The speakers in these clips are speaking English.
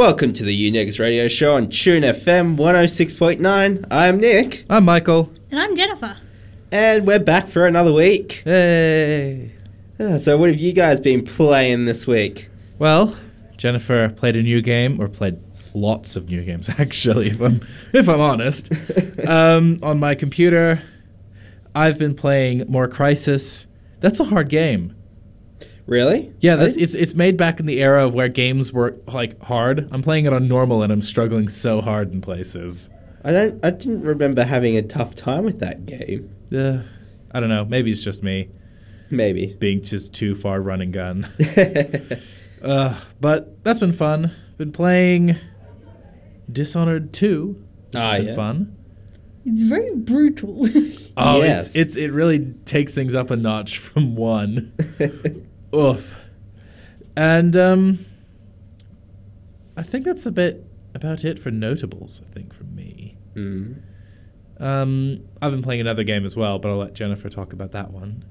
Welcome to the Unix Radio Show on Tune FM 106.9. I'm Nick, I'm Michael. And I'm Jennifer. and we're back for another week. Hey. Ah, So, what have you guys been playing this week? Well, Jennifer played a new game, or played lots of new games actually, if I'm if I'm honest. um, on my computer, I've been playing more Crysis. That's a hard game. Really? Yeah, that's it's it's made back in the era of where games were like hard. I'm playing it on normal and I'm struggling so hard in places. I don't. I didn't remember having a tough time with that game. Uh, I don't know. Maybe it's just me Maybe. being just too far run and gun. Uh, but that's been fun. Been playing Dishonored 2, which Ah, has been yeah. fun. It's very brutal. Oh, Yes. it's, it's it really takes things up a notch from one. Oof. And um, I think that's a bit about it for notables. I think from me. Mm. Um, I've been playing another game as well, but I'll let Jennifer talk about that one.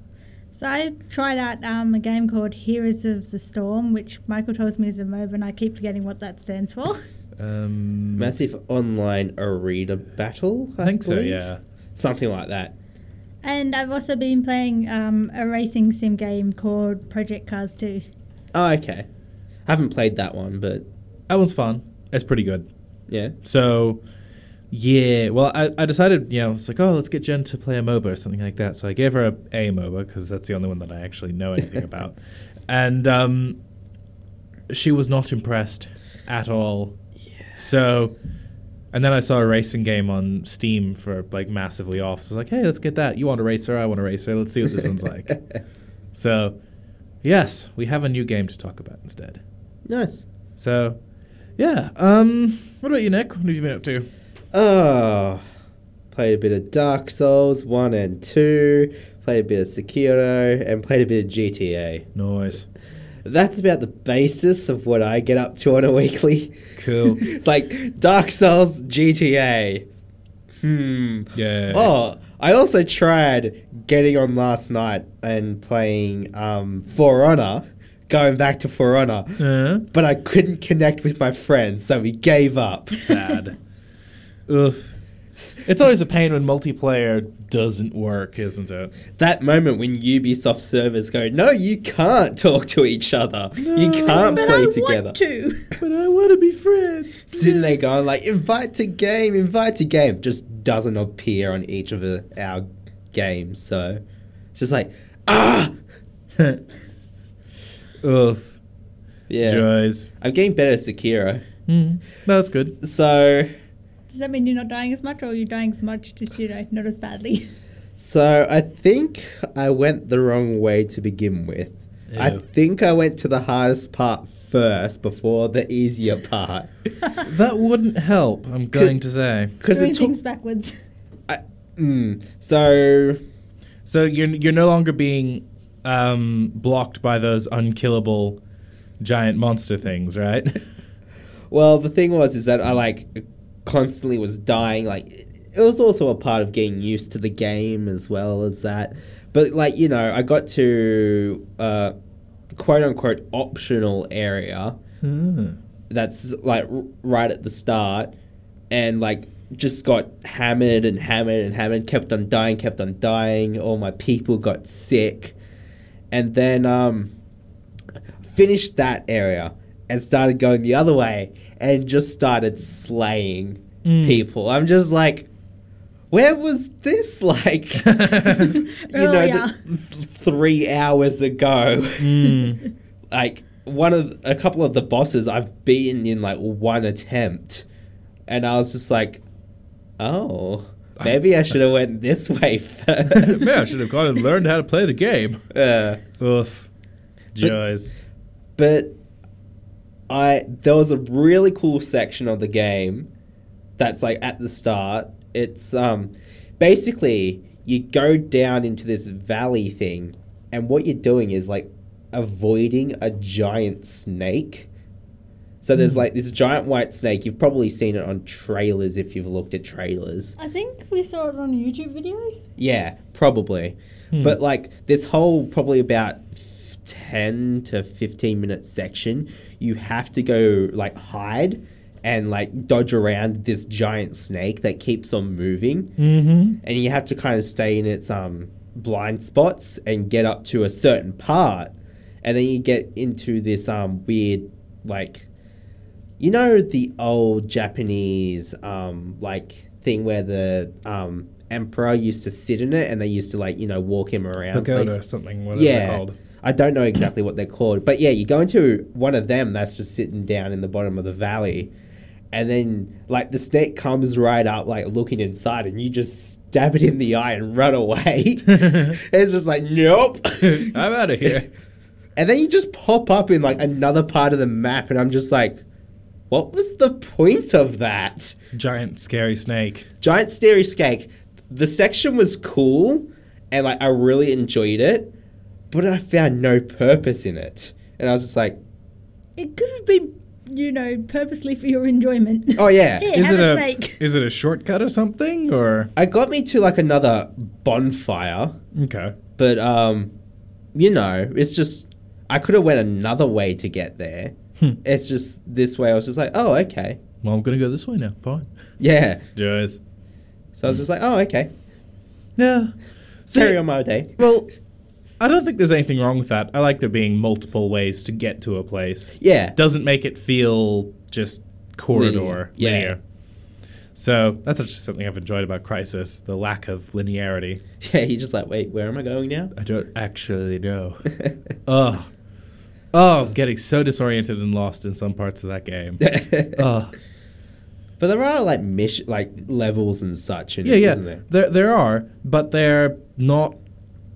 so I tried out um, a game called Heroes of the Storm, which Michael tells me is a MOBA, and I keep forgetting what that stands for. Um, Massive online arena battle. I, I think so. Yeah. Something like that. And I've also been playing um, a racing sim game called Project Cars 2. Oh, okay. I haven't played that one, but That was fun. It's pretty good. yeah. So, yeah. Well, I, I decided, you know, it's like, oh, let's get Jen to play a MOBA or something like that. So I gave her a, a MOBA because that's the only one that I actually know anything about. And um, she was not impressed at all. Yeah. So, and then I saw a racing game on Steam for like massively off. So I was like, hey, let's get that. You want a racer? I want a racer. Let's see what this one's like. So, yes, we have a new game to talk about instead. Nice. So, yeah. Um, what about you, Nick? What have you been up to? Oh, played a bit of Dark Souls 1 and 2, played a bit of Sekiro, and played a bit of GTA. Noise. That's about the basis of what I get up to on a weekly. Cool. it's like Dark Souls, GTA. Hmm. Yeah. Oh, I also tried getting on last night and playing um, For Honor, going back to For Honor, Uh, but I couldn't connect with my friends, so we gave up. sad. Oof. It's always a pain when multiplayer doesn't work, isn't it? that moment when Ubisoft servers go, no, you can't talk to each other. you can't but play I together. want to. But I want to be friends. Sitting there going like, invite to game, invite to game, just doesn't appear on each of the, our games. So it's just like, ah, Oof. yeah. Joys. I'm getting better at Sekiro. Mm. That's good. So, Does that mean you're not dying as much, or you're dying as much, just, you know, not as badly? so I think I went the wrong way to begin with. I think I went to the hardest part first before the easier part. That wouldn't help, I'm going to say. Because it took. backwards. I, mm, so So you're you're no longer being um, blocked by those unkillable giant monster things, right? Well, the thing was is that I like constantly was dying. Like it was also a part of getting used to the game as well as that. But like you know, I got to uh, quote unquote optional area Ah. that's like r- right at the start, and like just got hammered and hammered and hammered. Kept on dying, kept on dying. All my people got sick, and then um, finished that area and started going the other way and just started slaying Mm. people. I'm just like, where was this like? you know, Earlier. th- three hours ago. Mm. like one of a couple of the bosses I've beaten in like one attempt, and I was just like, oh, maybe I should have went this way first. Man, I should have gone and learned how to play the game. Uh, Oof. Joys. but I there was a really cool section of the game that's like at the start. It's um basically you go down into this valley thing, and what you're doing is like avoiding a giant snake. So there's like this giant white snake. You've probably seen it on trailers if you've looked at trailers. I think we saw it on a YouTube video. Yeah, probably. Hmm. But like this whole probably about 10 to 15 minute section, you have to go like hide and like dodge around this giant snake that keeps on moving, Mm-hmm. and you have to kind of stay in its um blind spots and get up to a certain part, and then you get into this um weird like you know the old Japanese um like thing where the um emperor used to sit in it and they used to like you know walk him around Pagoda or something, whatever yeah called. I don't know exactly what they're called but yeah you go into one of them that's just sitting down in the bottom of the valley and then like the snake comes right up like looking inside and you just stab it in the eye and run away. It's just like nope. I'm out of here. and then you just pop up in like another part of the map and i'm just like what was the point of that? Giant scary snake. giant scary snake. The section was cool and like i really enjoyed it but i found no purpose in it and i was just like It could have been, you know, purposely for your enjoyment. oh yeah Yeah. Is have it a a snake. is it a shortcut or something or it got me to like another bonfire okay? but um you know it's just i could have went another way to get there Hmm. it's just this way i was just like oh okay Well, I'm gonna go this way now. Fine. yeah Joyce. so i was just like oh okay Yeah. See, carry on my day Well, I don't think there's anything wrong with that. I like there being multiple ways to get to a place. yeah Doesn't make it feel just corridor Linear, yeah. linear. So that's actually something I've enjoyed about Crysis: the lack of linearity. Yeah, you're just like, wait, where am I going now? I don't actually know. Ugh. Oh, I was getting so disoriented and lost in some parts of that game. Ugh. but there are like mission, like levels and such. In Yeah, it, yeah. Isn't there? There, there are, but they're not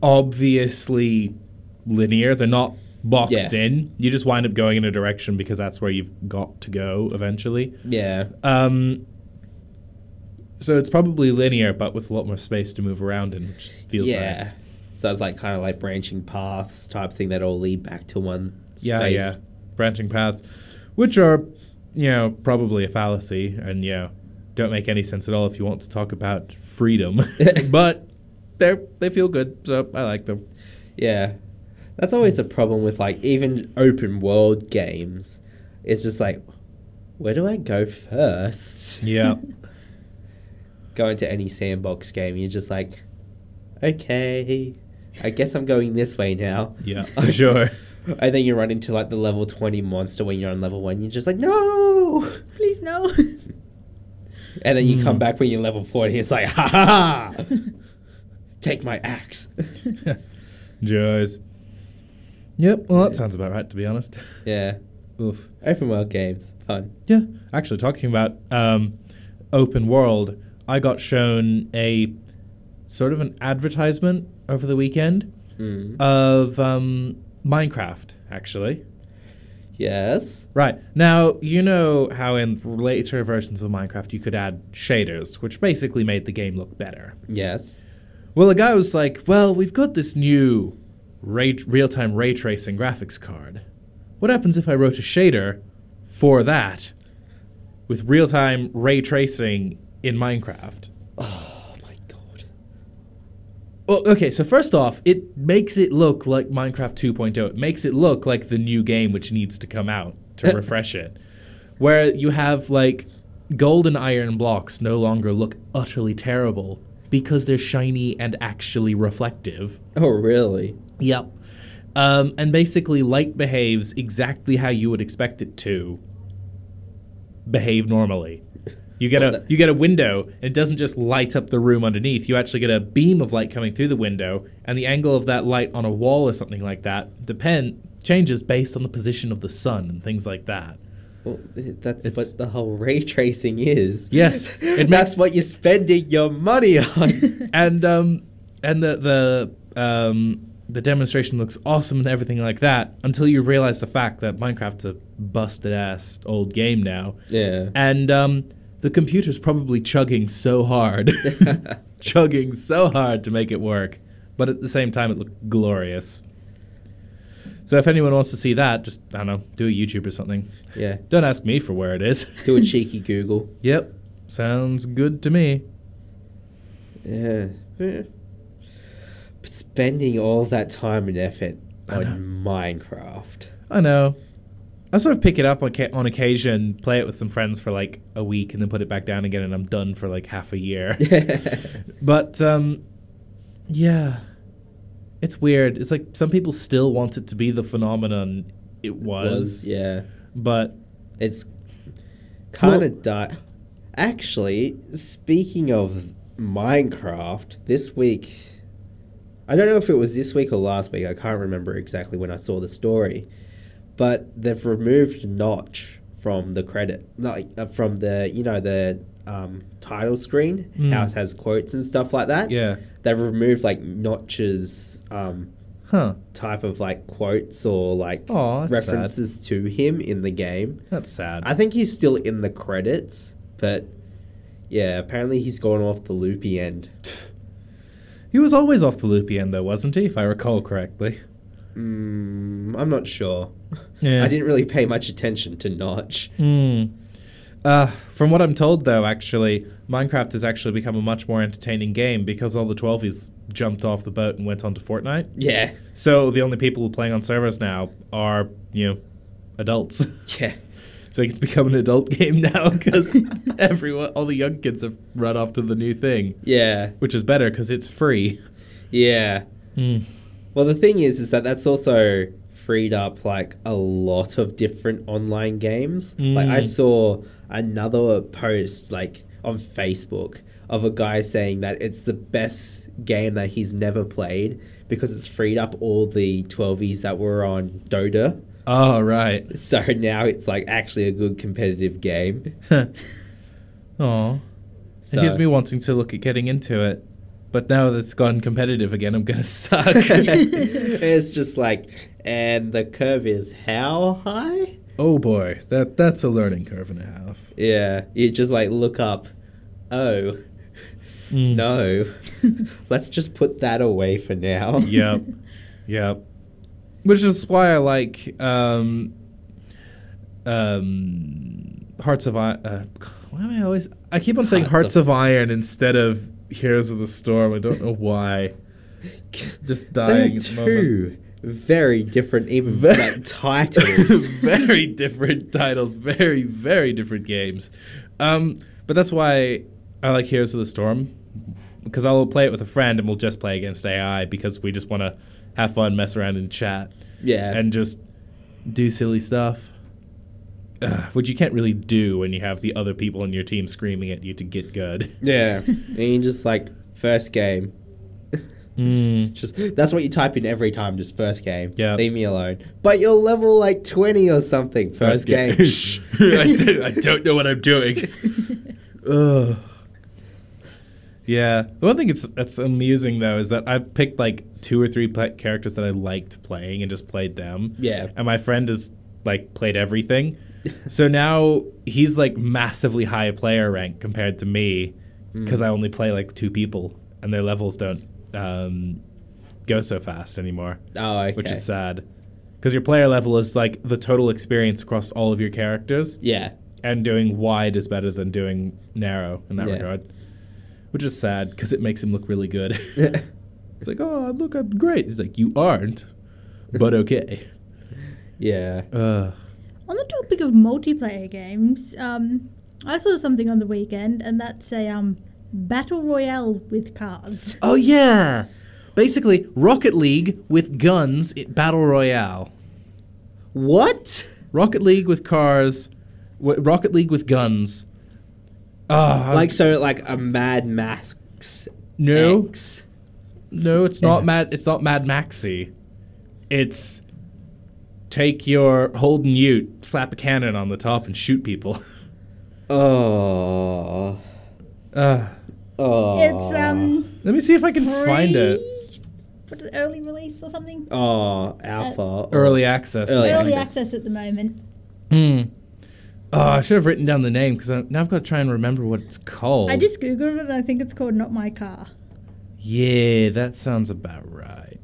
obviously linear. They're not boxed Yeah. in. You just wind up going in a direction because that's where you've got to go eventually. Yeah, Um, so it's probably linear, but with a lot more space to move around in, which feels yeah. nice. So it's like kind of like branching paths type thing that all lead back to one. Yeah, space. yeah. Branching paths, which are, you know, probably a fallacy and, you know, don't make any sense at all if you want to talk about freedom. but they're, they feel good, so I like them. Yeah. That's always a problem with like even open world games. It's just like, where do I go first? Yeah. going to any sandbox game, you're just like, okay, I guess I'm going this way now. yeah, for sure. And then you run into like the level 20 monster when you're on level 1. You're just like, no! Please no. And then you come Hmm. back when you're level 40. It's like, ha ha! ha! Take my axe. Joys. Yep, well, that sounds about right, to be honest. yeah. Oof. Open world games. Fun. Yeah, actually, talking about um, open world, I got shown a sort of an advertisement over the weekend Mm. of um, Minecraft, actually. Yes. Right. Now, you know how in later versions of Minecraft you could add shaders, which basically made the game look better. Yes. Well, a guy was like, well, we've got this new ray- real time ray tracing graphics card. What happens if I wrote a shader for that with real time ray tracing in Minecraft? Oh my god. Well, okay, so first off, it makes it look like Minecraft 2.0. It makes it look like the new game which needs to come out to refresh it. Where you have like gold and iron blocks no longer look utterly terrible because they're shiny and actually reflective. Oh, really? Yep. Um, and basically, light behaves exactly how you would expect it to behave normally. You get a you get a window, and it doesn't just light up the room underneath. You actually get a beam of light coming through the window, and the angle of that light on a wall or something like that depend changes based on the position of the sun and things like that. Well, that's It's- what the whole ray tracing is. Yes, it That's what you're spending your money on. and um and the the um the demonstration looks awesome and everything like that until you realize the fact that Minecraft's a busted ass old game now. yeah. And um the computer's probably chugging so hard. chugging so hard to make it work. But at the same time it looked glorious. So if anyone wants to see that, just I don't know, do a YouTube or something. Yeah. Don't ask me for where it is. Do a cheeky Google. yep. Sounds good to me. Yeah. But spending all that time and effort on Minecraft. I know. I sort of pick it up on, on occasion, play it with some friends for like a week, and then put it back down again, and I'm done for like half a year. but um, yeah, it's weird. It's like some people still want it to be the phenomenon it was, yeah. But It's kind Well- of di Actually, speaking of Minecraft, this week, I don't know if it was this week or last week. I can't remember exactly when I saw the story, but they've removed Notch from the credit, like uh, from the you know the um, title screen. Mm. How it has quotes and stuff like that. yeah, they've removed like Notch's um, huh? type of like quotes or like that's references to him in the game. That's sad. I think he's still in the credits, but yeah, apparently he's gone off the loopy end. he was always off the loopy end, though, wasn't he? If I recall correctly. Mm, I'm not sure. Yeah. I didn't really pay much attention to Notch. Hmm. Uh, from what I'm told, though, actually, Minecraft has actually become a much more entertaining game because all the 12s jumped off the boat and went on to Fortnite. Yeah, So the only people playing on servers now are, you know, adults. yeah, so it's become an adult game now because everyone, all the young kids have run off to the new thing, yeah, which is better because it's free. yeah. Hmm. Well, the thing is, is that that's also freed up like a lot of different online games. Like I Mm. saw another post like on Facebook of a guy saying that it's the best game that he's never played because it's freed up all the 12s that were on Dota. Oh, right. So now it's like actually a good competitive game. Oh. So, It here's me wanting to look at getting into it. But now that it's gone competitive again, I'm going to suck. it's just like, and the curve is how high? Oh boy, that that's a learning curve and a half. Yeah, you just like look up. Oh Mm. no, let's just put that away for now. yep. Yep. Which is why I like um, um, Hearts of Iron. Uh, why am I always? I keep on saying Hearts Hearts of Iron instead of Heroes of the Storm. I don't know why. Just They're dying at the moment. two very different, even Ve- like titles. very different titles, very very different games. Um, but that's why I like Heroes of the Storm because I'll play it with a friend and we'll just play against AI because we just want to have fun, mess around, and chat, yeah, and just do silly stuff. Which you can't really do when you have the other people in your team screaming at you to get good. yeah, and you just like first game. Mm. Just that's what you type in every time. Just first game. Yeah. leave me alone. But you're level like twenty or something. First, game. Shh. I, don't, I don't know what I'm doing. Ugh. Yeah. The one thing that's that's amusing though is that I picked like two or three characters that I liked playing and just played them. Yeah. And my friend has like played everything. so now he's like massively high player rank compared to me because I only play like two people and their levels don't um, go so fast anymore Oh, okay. which is sad. Because your player level is like the total experience across all of your characters, yeah. and doing wide is better than doing narrow in that Yeah. regard. Which is sad because it makes him look really good. it's like, oh, look, I'm great. He's like, you aren't, but okay. yeah. Uh, On the topic of multiplayer games, um, I saw something on the weekend, and that's a um, battle royale with cars. oh yeah, basically Rocket League with guns, it, battle royale. What? Rocket League with cars, w- Rocket League with guns. Ah, Like so, like a Mad Max. no. X. No, it's not Mad. It's not Mad Maxi. It's take your Holden Ute, slap a cannon on the top, and shoot people. Oh. Uh, Oh. It's um, let me see if I can find it. What, early release or something? Oh, alpha. or- Early access. Early Early access. access at the moment. Hmm. Oh, I should have written down the name because now I've got to try and remember what it's called. I just googled it, and I think it's called Not My Car. Yeah, that sounds about right.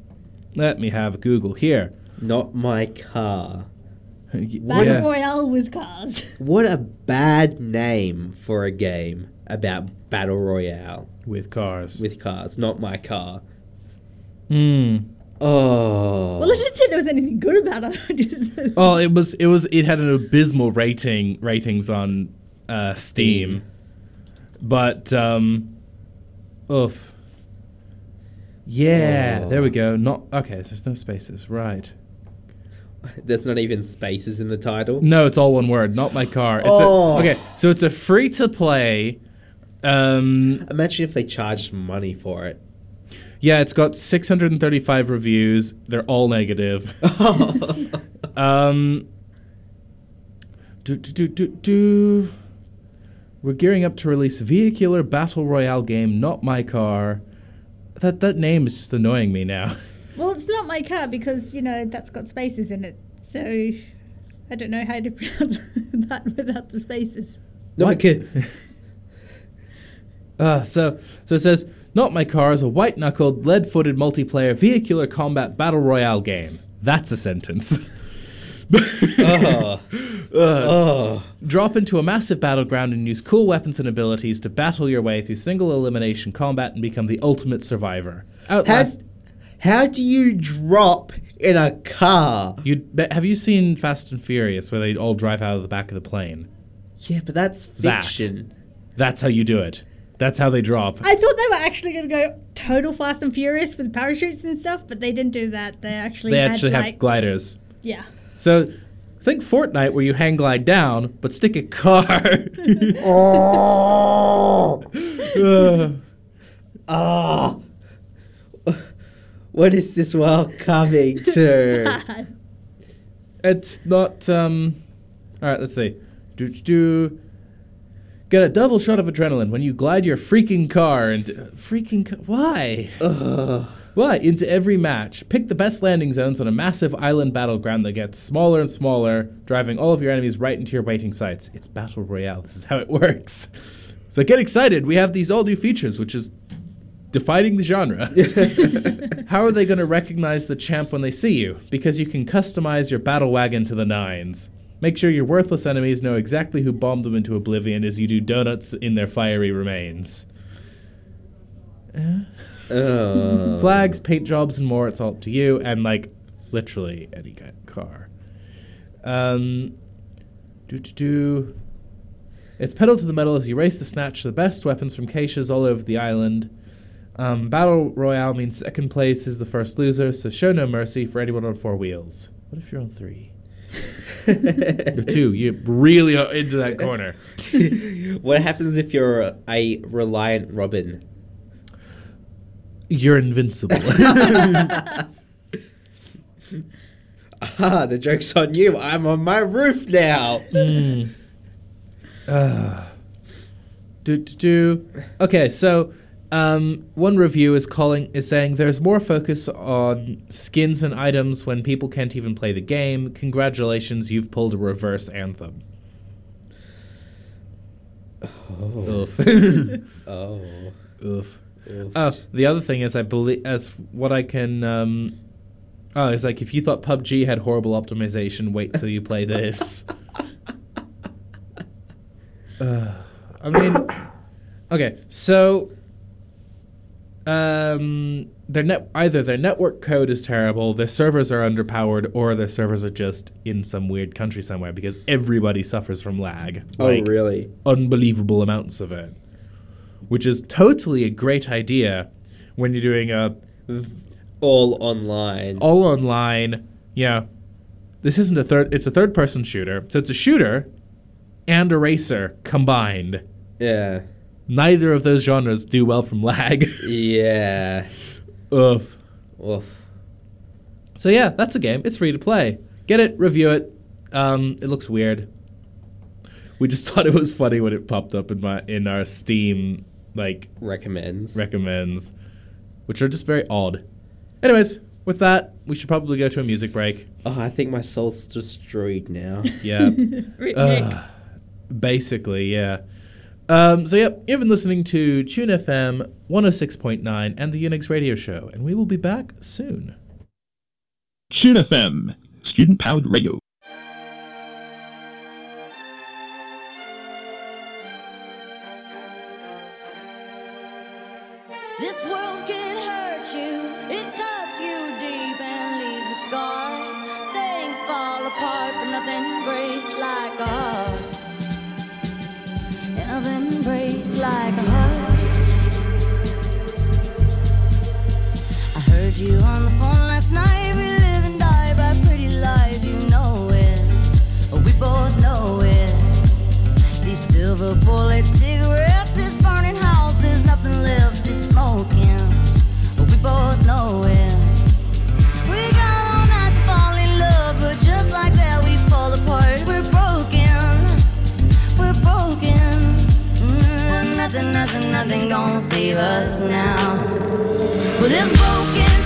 Let me have a Google here. Not my car. Battle Yeah. royale with cars. What a bad name for a game about battle royale With cars. with cars. Not my car. Hmm. Oh. Well, I didn't say there was anything good about it. I just Well, it was it was it had an abysmal rating ratings on uh, Steam, but um, oof. Yeah, there we go. Not okay. There's no spaces. Right. There's not even spaces in the title. No, it's all one word. Not my car. It's Oh. a, okay, so it's a free to play. Um, Imagine if they charged money for it. yeah, it's got 635 reviews. They're all negative. um, do, do, do, do, do. We're gearing up to release vehicular battle royale game. Not my car. That that name is just annoying me now. well, it's not my car because you know that's got spaces in it. So I don't know how to pronounce that without the spaces. No, What? I could. Uh, so, so it says, Not My Car is a white knuckled, lead footed multiplayer vehicular combat battle royale game. That's a sentence. Oh. oh. Drop into a massive battleground and use cool weapons and abilities to battle your way through single elimination combat and become the ultimate survivor. How, Outlast. how do you drop in a car? You'd have you seen Fast and Furious where they all drive out of the back of the plane? Yeah, but that's That. fiction. That's how you do it. That's how they drop. I thought they were actually going to go total Fast and Furious with parachutes and stuff, but they didn't do that. They actually They had actually have gliders. yeah. So think Fortnite where you hang glide down, but stick a car. Ugh. Oh. What is this world coming to? It's not. Um. All right, let's see. Do do do. Get a double shot of adrenaline when you glide your freaking car and uh, freaking. Ca- why? Why? Into every match. Pick the best landing zones on a massive island battleground that gets smaller and smaller, driving all of your enemies right into your waiting sights. It's battle royale. This is how it works. So get excited. We have these all new features, which is defining the genre. How are they going to recognize the champ when they see you? Because you can customize your battle wagon to the nines. Make sure your worthless enemies know exactly who bombed them into oblivion as you do donuts in their fiery remains. Oh. Flags, paint jobs, and more, it's all up to you, and like literally any kind of car. Um, do do do. It's pedal to the metal as you race to snatch the best weapons from caches all over the island. Um, Battle Royale means second place is the first loser, so show no mercy for anyone on four wheels. What if you're on three? Or two, you're really into that corner. what happens if you're a reliant Robin? You're invincible. Ah, the joke's on you. I'm on my roof now. Uh, do, do, do. Okay, so um, one review is calling is saying there's more focus on skins and items when people can't even play the game. Congratulations, you've pulled a reverse anthem. Oof. Oh. Oof. Oof. Oh, the other thing is, I believe as what I can. Um, oh, it's like if you thought PUBG had horrible optimization, wait till you play this. Uh, I mean, okay, so um, their net either their network code is terrible, their servers are underpowered, or their servers are just in some weird country somewhere because everybody suffers from lag. Oh, Like, really? unbelievable amounts of it, which is totally a great idea when you're doing a All online. all online. Yeah, this isn't a third; it's a third-person shooter, so it's a shooter and a racer combined. Yeah. Neither of those genres do well from lag. Yeah. Ugh. Oof. So yeah, that's a game. It's free to play. Get it, review it. Um, it looks weird. We just thought it was funny when it popped up in my in our Steam like Recommends. recommends, which are just very odd. Anyways, with that, we should probably go to a music break. oh, I think my soul's destroyed now. Yeah, Rick, Ugh. basically, yeah. Um, so yep, you've been listening to Tune FM 106.9 and the Unix Radio Show, and we will be back soon. Tune FM, student powered radio. nothing, nothing gonna save us now. Well, this broken.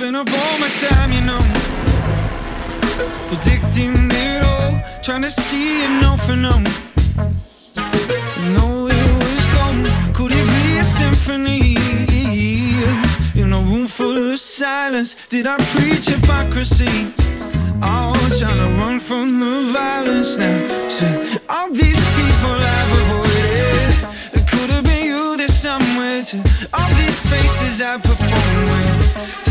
spend up all my time, you know. Predicting it all, trying to see it all for no. Know it was come, could it be a symphony? In a room full of silence, did I preach hypocrisy? all oh, trying to run from the violence now. See, all these people I've avoided. It could have been you this somewhere. To all these faces I perform with.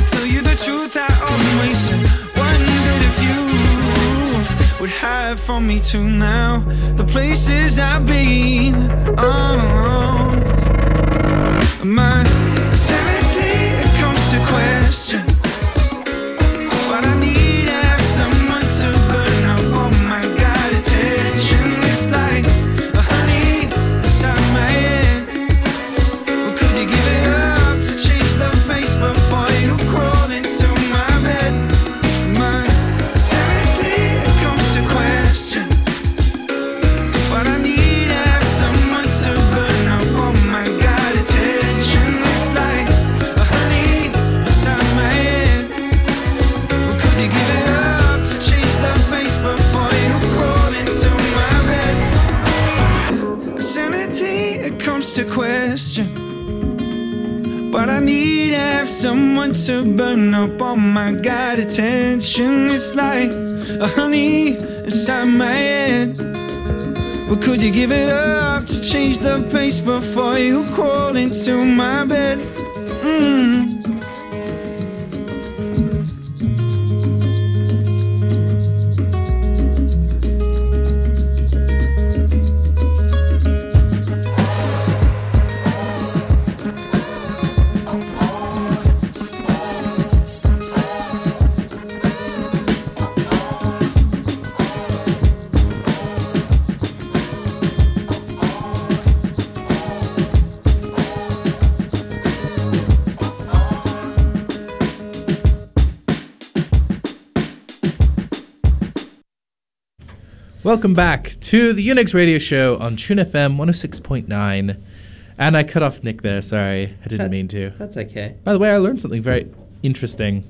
The truth, I always wondered if you would hide from me too now. The places I've been. Oh, my sanity it comes to question. But I need to have someone to burn up all my God attention. It's like a honey inside my head. Well, could you give it up to change the pace before you crawl into my bed? Mm. Welcome back to the Unix Radio Show on Tune FM 106.9. And I cut off Nick there. Sorry, I didn't mean to. That's okay. By the way, I learned something very interesting,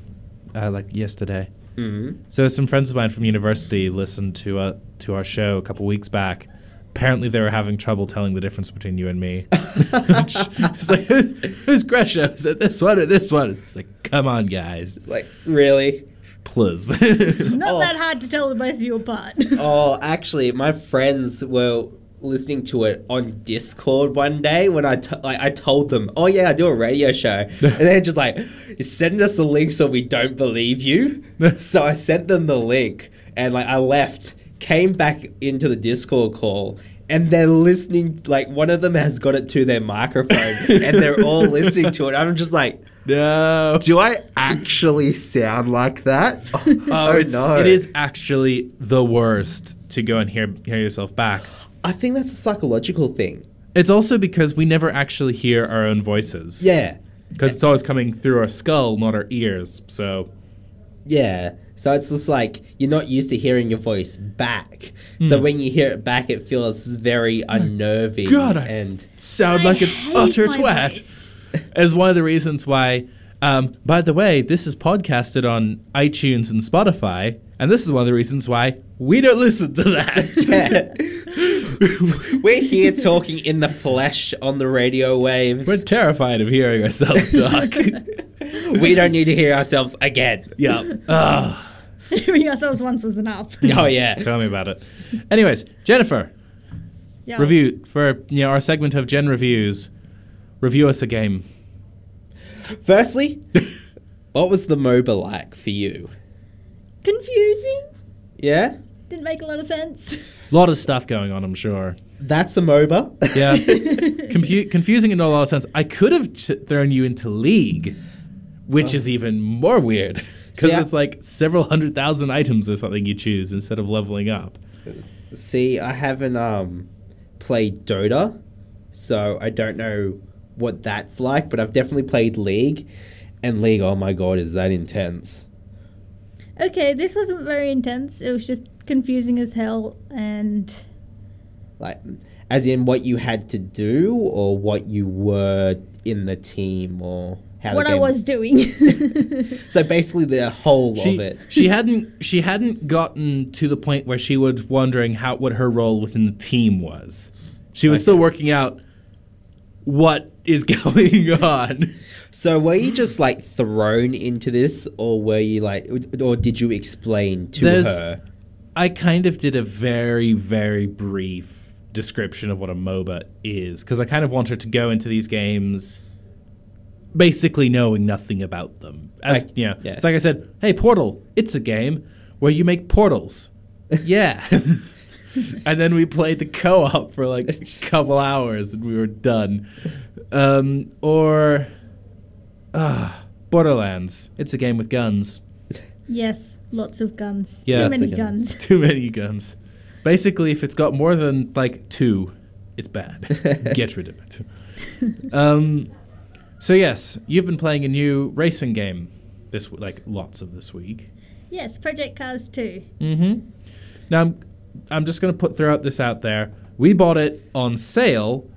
uh, like yesterday. Mm-hmm. So some friends of mine from university listened to uh, to our show a couple weeks back. Apparently, they were having trouble telling the difference between you and me. Which, it's like, Who, who's Gresha? Is it this one or this one? It's like, come on, guys, It's like, really? Please. Not Oh. that hard to tell the both of you apart. Oh, actually, my friends were listening to it on Discord one day when I t- like I told them, "Oh yeah, I do a radio show," and they're just like, "Send us the link so we don't believe you." so I sent them the link, and like I left, came back into the Discord call. And they're listening, like one of them has got it to their microphone, and they're all listening to it. I'm just like, no. do I actually sound like that? Oh, Oh, it's, no. it is actually the worst to go and hear hear yourself back. I think that's a psychological thing. It's also because we never actually hear our own voices. Yeah. Because it's always coming through our skull, not our ears. So, Yeah. So it's just like you're not used to hearing your voice back. So hmm. when you hear it back, it feels very unnerving. God, I and sound I like an utter twat. voice. As one of the reasons why, um, by the way, this is podcasted on iTunes and Spotify. And this is one of the reasons why we don't listen to that. we're here talking in the flesh on the radio waves. We're terrified of hearing ourselves talk. we don't need to hear ourselves again. yeah. Hearing ourselves once was enough. Oh yeah. Tell me about it. Anyways, Jennifer, Yeah. review for you know our segment of Jen reviews. Review us a game. Firstly, what was the MOBA like for you? Confusing. Yeah, Didn't make a lot of sense. A lot of stuff going on, I'm sure. that's a MOBA. Yeah, Compu- confusing in a lot of sense. I could have t- thrown you into League, which is even more weird because See, I- it's like several hundred thousand items or something you choose instead of leveling up. See, I haven't um played Dota, so I don't know what that's like, but I've definitely played League. And League, oh my god, is that intense. okay, this wasn't very intense. It was just confusing as hell and Like as in what you had to do or what you were in the team or how what I was doing. So basically the whole She, of it. she hadn't she hadn't gotten to the point where she was wondering how what her role within the team was. She was still working out what is going on? So were you just like thrown into this, or were you like, or did you explain to There's- her? I kind of did a very, very brief description of what a MOBA is because I kind of want her to go into these games basically knowing nothing about them. As Like, you know, yeah. it's like I said, "Hey, Portal, it's a game where you make portals." yeah. and then we played the co-op for like a couple hours and we were done. Um, or uh, Borderlands. It's a game with guns. Yes, lots of guns. Yeah. Too many guns. guns. Too many guns. Basically, if it's got more than like two, it's bad. Get rid of it. Um, so yes, you've been playing a new racing game this like lots of this week. Yes, Project Cars 2. Mm-hmm. Now I'm I'm just gonna put throw out this out there. We bought it on sale.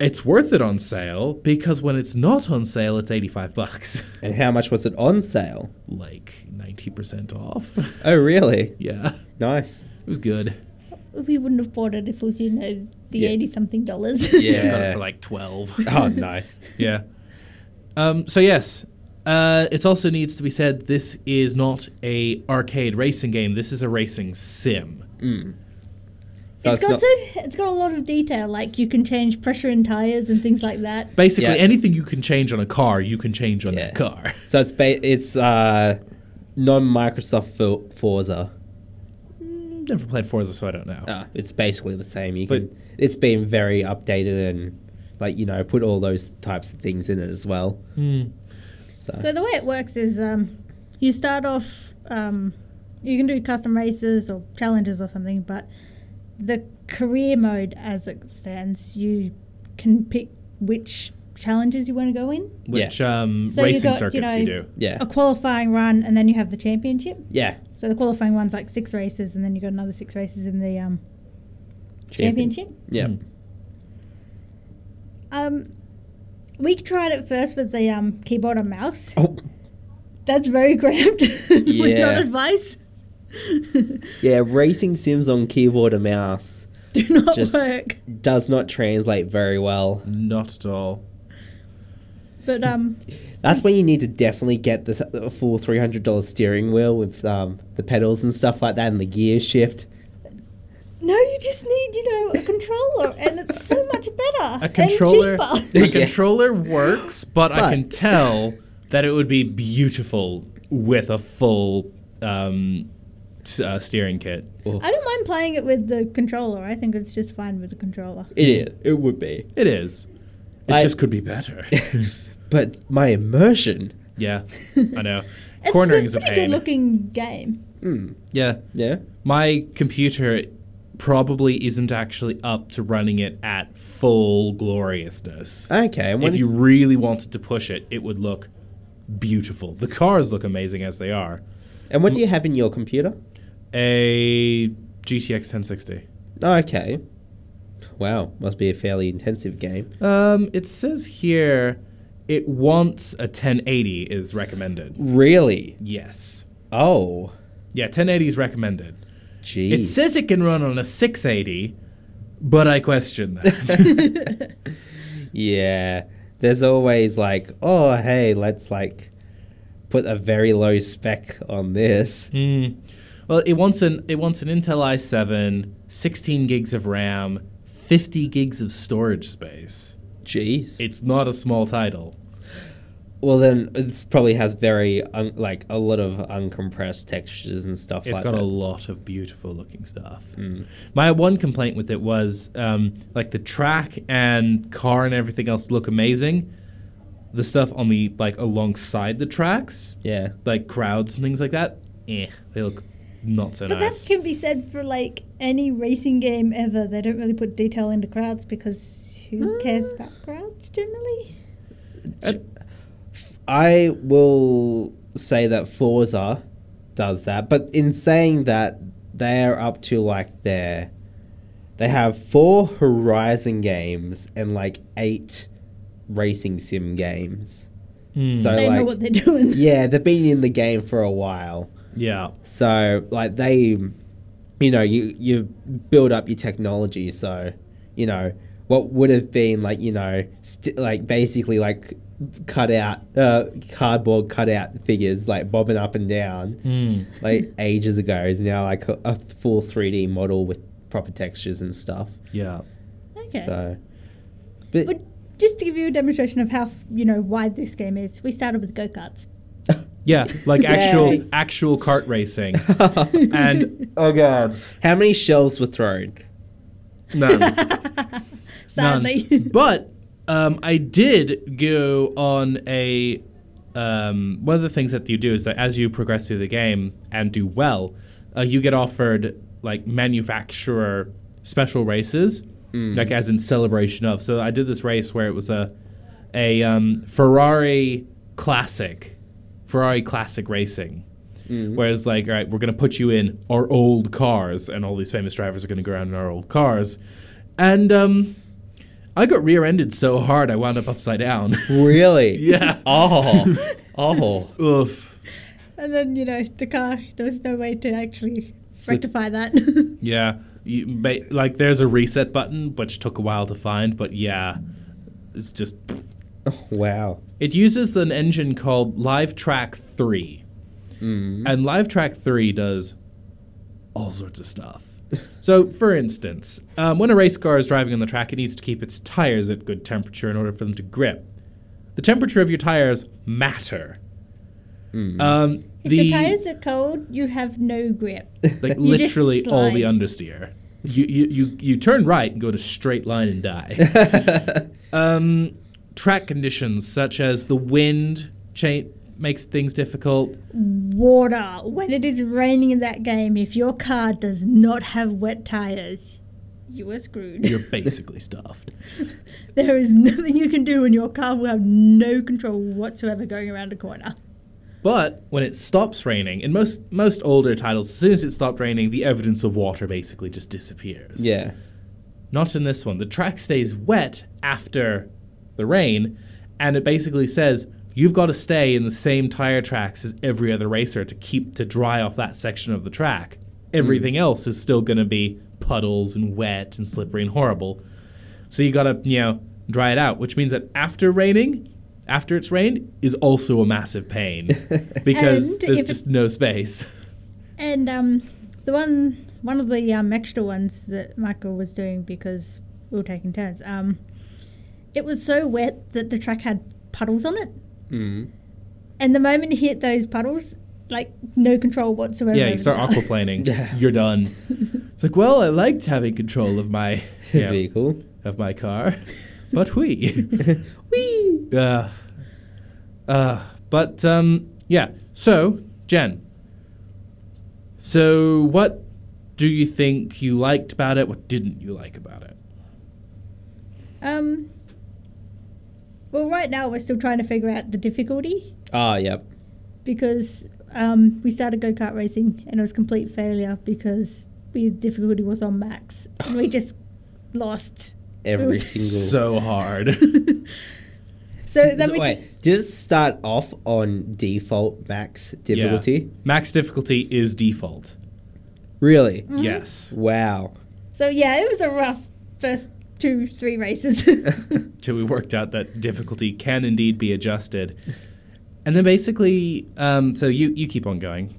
It's worth it on sale because when it's not on sale, it's eighty five bucks, And how much was it on sale? like ninety percent off. Oh, really? yeah, Nice. it was good. We wouldn't have bought it if it was, you know, the Yeah. 80 something dollars. Yeah, I got it for like twelve. Oh, nice. Yeah. Um, so yes, uh, it also needs to be said this is not a arcade racing game. This is a racing sim. So it's it's got not- so it's got a lot of detail. Like you can change pressure in tires and things like that. Basically, Yeah. anything you can change on a car, you can change on Yeah. that car. So it's ba- it's uh, non-Microsoft For- Forza. Never played Forza, so I don't know. Ah, it's basically the same. You But- can. It's been very updated and like you know put all those types of things in it as well. So, So the way it works is um, you start off. Um, you can do custom races or challenges or something, but the career mode, as it stands, you can pick which challenges you want to go in. Which um, So racing got, circuits you, know, do? yeah, A qualifying run, and then you have the championship. yeah. So the qualifying one's like six races, and then you got another six races in the um, Champion. championship. Yeah. Mm. Um, we tried it first with the um, keyboard and mouse. Oh, That's very cramped. Would Yeah. not advise. Yeah. Racing sims on keyboard and mouse Do not Just- work. does not translate very well. Not at all. But um, That's when you need to definitely get the, the full three hundred dollars steering wheel with um, the pedals and stuff like that and the gear shift. no, you just need you know a controller, and it's so much better. A controller, And cheaper. a controller works, but, I can tell that it would be beautiful with a full um, s- uh, steering kit. I don't mind playing it with the controller. I think it's just fine with the controller. It is. It would be. It is. It I- just could be better. But my immersion. yeah, I know. It's Cornering's a a pretty pain. good looking game. Yeah, Yeah. my computer probably isn't actually up to running it at full gloriousness. Okay. And when if you really wanted to push it, it would look beautiful. The cars look amazing as they are. and what do you have in your computer? A GTX 1060. Okay. Wow, must be a fairly intensive game. Um, it says here it wants a 1080 is recommended. Really? Yes. Oh, Yeah, 1080 is recommended. geez. It says it can run on a 680, but I question that. yeah. There's always like, oh, hey, let's like put a very low spec on this. Hmm. Well, it wants an it wants an Intel i7, 16 gigs of RAM, 50 gigs of storage space. Jeez. It's not a small title. well, then it probably has very un- like a lot of uncompressed textures and stuff It's like got that. a lot of beautiful looking stuff. My one complaint with it was um, like the track and car and everything else look amazing. The stuff on the like alongside the tracks, yeah. like crowds and things like that, eh, they look not so But nice. that can be said for like any racing game ever. They don't really put detail into crowds because who cares about crowds generally? I will say that Forza does that, but in saying that, they're up to like their. They have four Horizon games and like eight racing sim games. Hmm. So they like, know what they're doing. yeah, they've been in the game for a while. Yeah. So like they, you know, you you build up your technology. So you know, what would have been like you know st- like basically like cut out uh, cardboard cutout figures like bobbing up and down like ages ago is now like a, a full 3D model with proper textures and stuff. Yeah. Okay. So, but But just to give you a demonstration of how you know wide this game is, we started with go karts. Yeah, like actual Yay. actual kart racing. and oh god, how many shells were thrown? none. Sadly, None. but um, I did go on a. Um, one of the things that you do is that as you progress through the game and do well, uh, you get offered like manufacturer special races, like as in celebration of. So I did this race where it was a a um, Ferrari classic, Ferrari classic racing. Whereas, like, all right, we're going to put you in our old cars, and all these famous drivers are going to go around in our old cars. And um, I got rear ended so hard I wound up upside down. Really? yeah. Oh, oh. Oof. and then you know the car. There was no way to actually rectify that. Yeah. You, ba- like, there's a reset button, which took a while to find, but yeah, it's just. Oh, wow. It uses an engine called Live Track 3. And Live Track 3 does all sorts of stuff. so, for instance, um, when a race car is driving on the track, it needs to keep its tires at good temperature in order for them to grip. The temperature of your tires matter. Um, if the the tires are cold, you have no grip. like You literally all the understeer. You, you you you turn right and go to straight line and die. um, track conditions such as the wind cha- makes things difficult. Water. When it is raining in that game, if your car does not have wet tires, you are screwed. You're basically stuffed. there is nothing you can do, and your car will have no control whatsoever going around a corner. But when it stops raining, in most most older titles, as soon as it stopped raining, the evidence of water basically just disappears. Yeah. Not in this one. The track stays wet after the rain, and it basically says you've got to stay in the same tire tracks as every other racer to keep to dry off that section of the track. Everything else is still going to be puddles and wet and slippery and horrible. So you got to, you know, dry it out, which means that after raining, after it's rained, is also a massive pain because there's if it- just no space. And um, the one one of the um, extra ones that Michael was doing because we were taking turns. Um, it was so wet that the track had puddles on it, Mm. and the moment you hit those puddles, like no control whatsoever. Yeah, you start car. aquaplaning. Yeah. You're done. It's like, well, I liked having control of my yeah, Vehicle. of my car, but we, Whee! uh, uh, but um, yeah. So, Jen. So, what do you think you liked about it? What didn't you like about it? Um. Well, right now we're still trying to figure out the difficulty Oh, yep. because um, we started go kart racing and it was complete failure because the difficulty was on max and we just lost. Every was single. So hard. So then we wait, did it start off on default max difficulty? Yeah. Max difficulty is default. Really? Mm-hmm. Yes. Wow. So yeah, it was a rough first two, three races. till we worked out that difficulty can indeed be adjusted. And then basically, um, so you, you keep on going.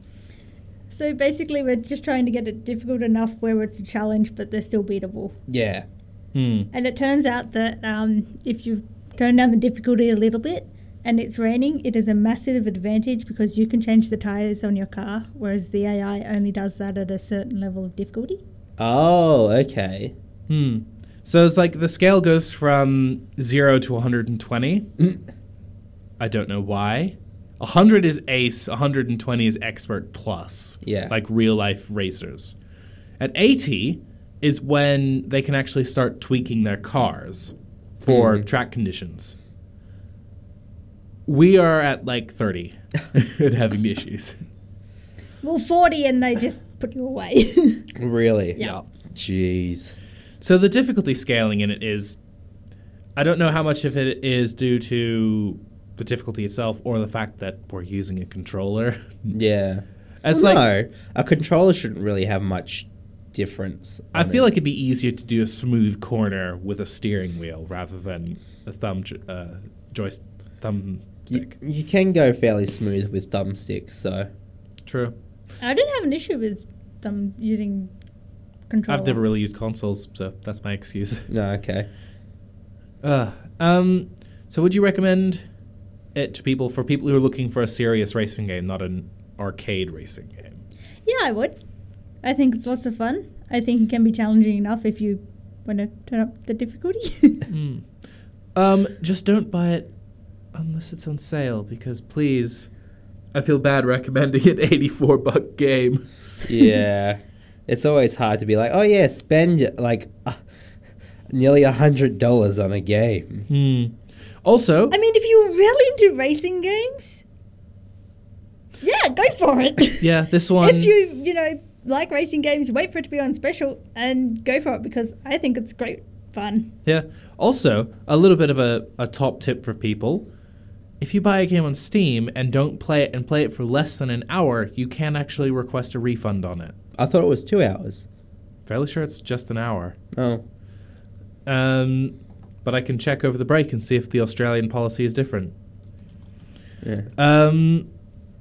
so basically, we're just trying to get it difficult enough where it's a challenge, but they're still beatable. Yeah. Hmm. And it turns out that um, if you turn down the difficulty a little bit and it's raining, it is a massive advantage because you can change the tires on your car, whereas the AI only does that at a certain level of difficulty. Oh, okay. Hmm. So it's like the scale goes from 0 to 120. Mm. I don't know why. 100 is ace, 120 is expert plus. Yeah. Like real life racers. At 80 is when they can actually start tweaking their cars for mm-hmm. track conditions. We are at like 30 and having issues. Well, 40 and they just put you away. Really? Yeah. Jeez. So the difficulty scaling in it is I don't know how much of it is due to the difficulty itself or the fact that we're using a controller. Yeah. It's Well, like no, a controller shouldn't really have much difference. I feel it. like it'd be easier to do a smooth corner with a steering wheel rather than a thumb jo- uh, joyst thumb you, stick. you can go fairly smooth with thumbsticks. So True. I didn't have an issue with thumb using controller. I've never really used consoles, so that's my excuse. no, okay. Uh, um, so would you recommend it to people for people who are looking for a serious racing game, not an arcade racing game? Yeah, I would. I think it's lots of fun. I think it can be challenging enough if you want to turn up the difficulty. Um, just don't buy it unless it's on sale because please, I feel bad recommending an 84 buck game. Yeah, it's always hard to be like, oh yeah, spend like uh, nearly a hundred dollars on a game. Hmm. Also, I mean, if you're really into racing games, yeah, go for it. yeah, this one. if you, you know, like racing games, wait for it to be on special and go for it because I think it's great fun. Yeah. Also, a little bit of a, a top tip for people. If you buy a game on Steam and don't play it and play it for less than an hour, you can actually request a refund on it. I thought it was two hours. Fairly sure it's just an hour. Oh, Um, but I can check over the break and see if the Australian policy is different. yeah. Um,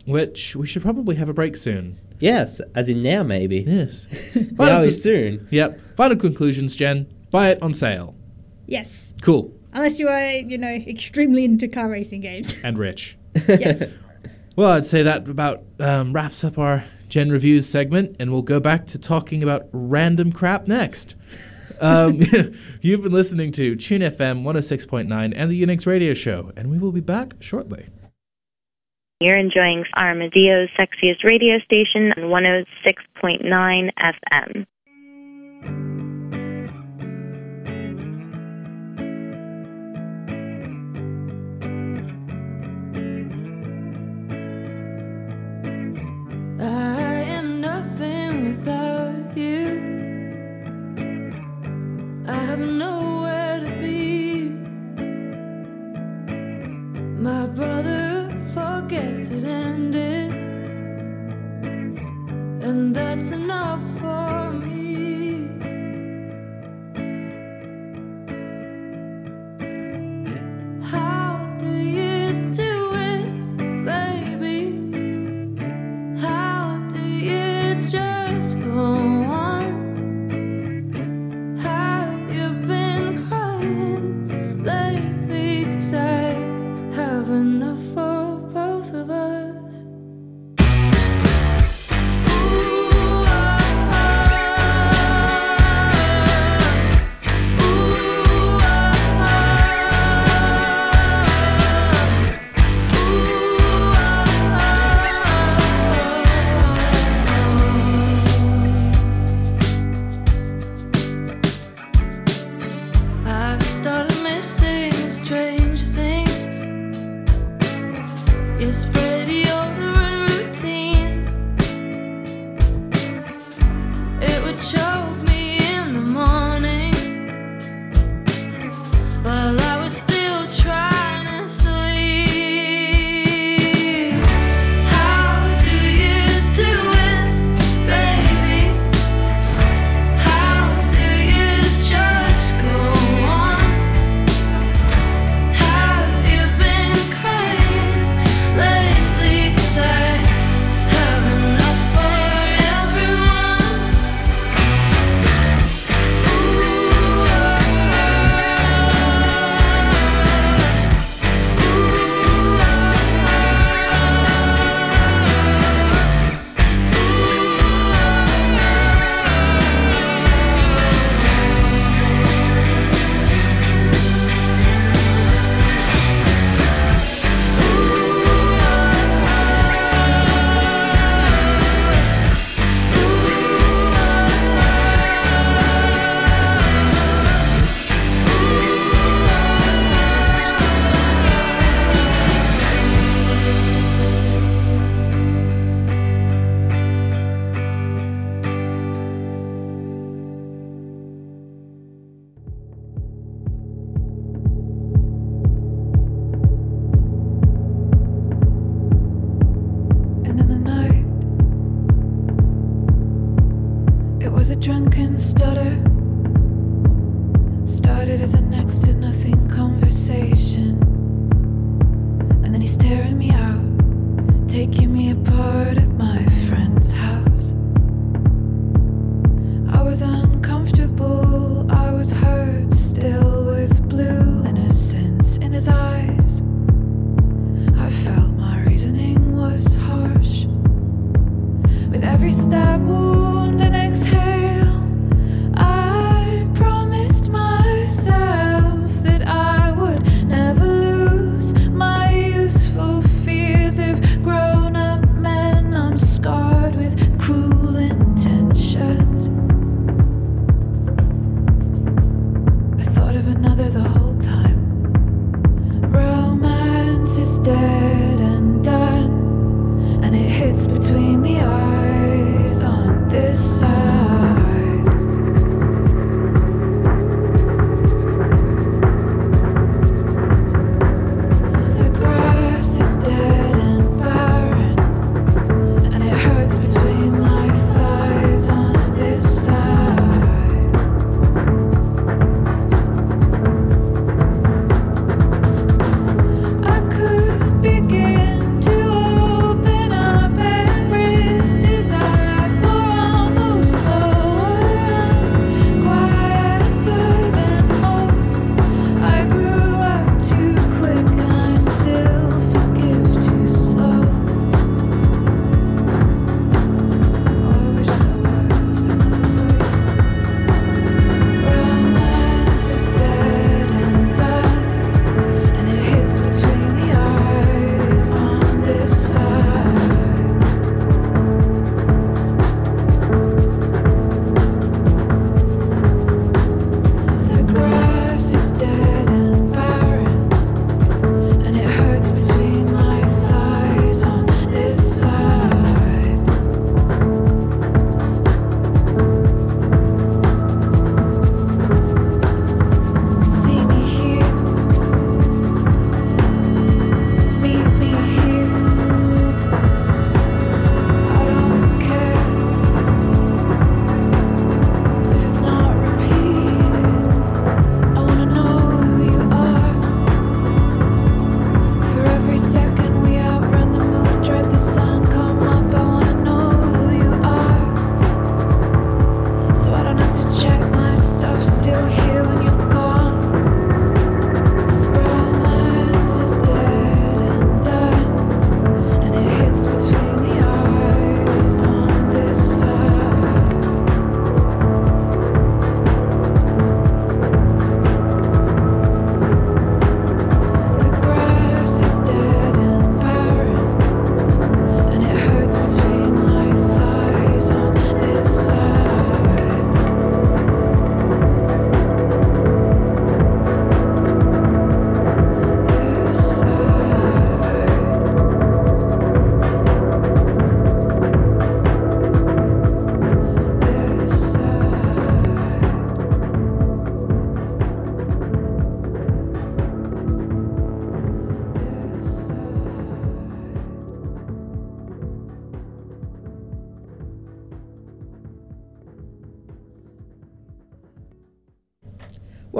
which we should probably have a break soon. Yes, as in now maybe. Yes. Now Final is soon. Yep. Final conclusions, Jen. Buy it on sale. Yes, Cool unless you are, you know, extremely into car racing games. and rich. yes. Well, I'd say that about um, wraps up our Jen Reviews segment, and we'll go back to talking about random crap next. Um, you've been listening to Tune FM 106.9 and the Unix Radio Show, and we will be back shortly. You're enjoying Armidale's sexiest radio station on 106.9 FM. Forgets it ended, and that's enough for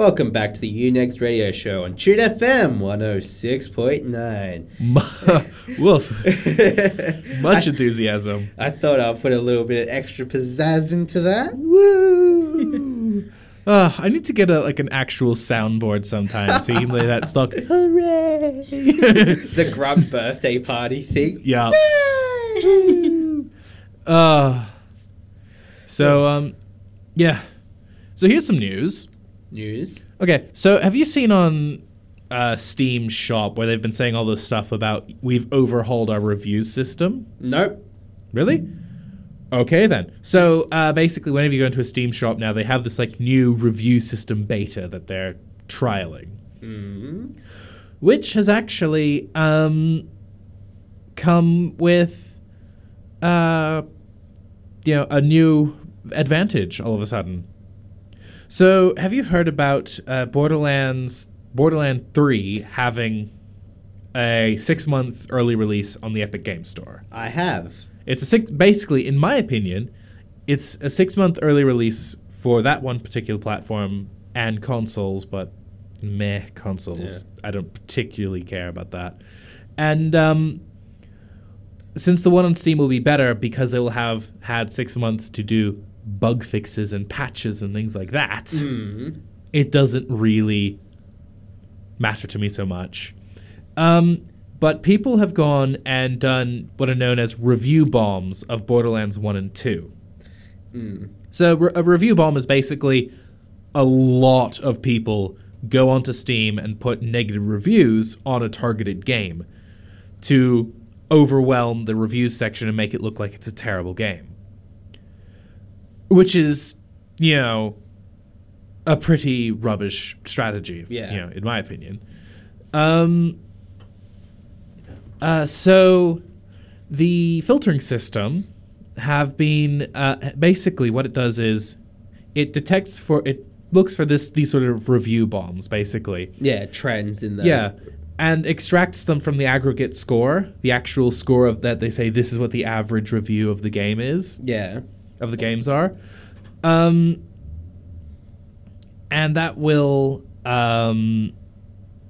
Welcome back to the Unext Radio Show on Tune FM 106.9. Woof. Much I, enthusiasm. I thought I'll put a little bit of extra pizzazz into that. Woo! uh, I need to get a, like an actual soundboard sometime so you can play that stock. Hooray! the grub birthday party thing. Yeah. uh, so, um, yeah. So here's some news. Okay, so have you seen on uh, Steam Shop where they've been saying all this stuff about we've overhauled our review system? Nope. Really? Okay then. So uh, basically, whenever you go into a Steam Shop now, they have this like new review system beta that they're trialing, mm. which has actually um, come with uh, you know a new advantage all of a sudden. So, have you heard about uh, Borderlands Borderland Three having a six month early release on the Epic Game Store? I have. It's a six. Basically, in my opinion, it's a six month early release for that one particular platform and consoles, but meh consoles. Yeah. I don't particularly care about that. And um, since the one on Steam will be better because it will have had six months to do bug fixes and patches and things like that, it doesn't really matter to me so much. Um, but people have gone and done what are known as review bombs of Borderlands 1 and 2. So re- a review bomb is basically a lot of people go onto Steam and put negative reviews on a targeted game to overwhelm the reviews section and make it look like it's a terrible game. Which is, you know, a pretty rubbish strategy, Yeah. you know, in my opinion. Um, uh, so the filtering system have been uh, basically what it does is it detects for it looks for this these sort of review bombs basically Yeah, trends in the yeah and extracts them from the aggregate score the actual score of that they say this is what the average review of the game is yeah. Of the games are. Um, and that will, um,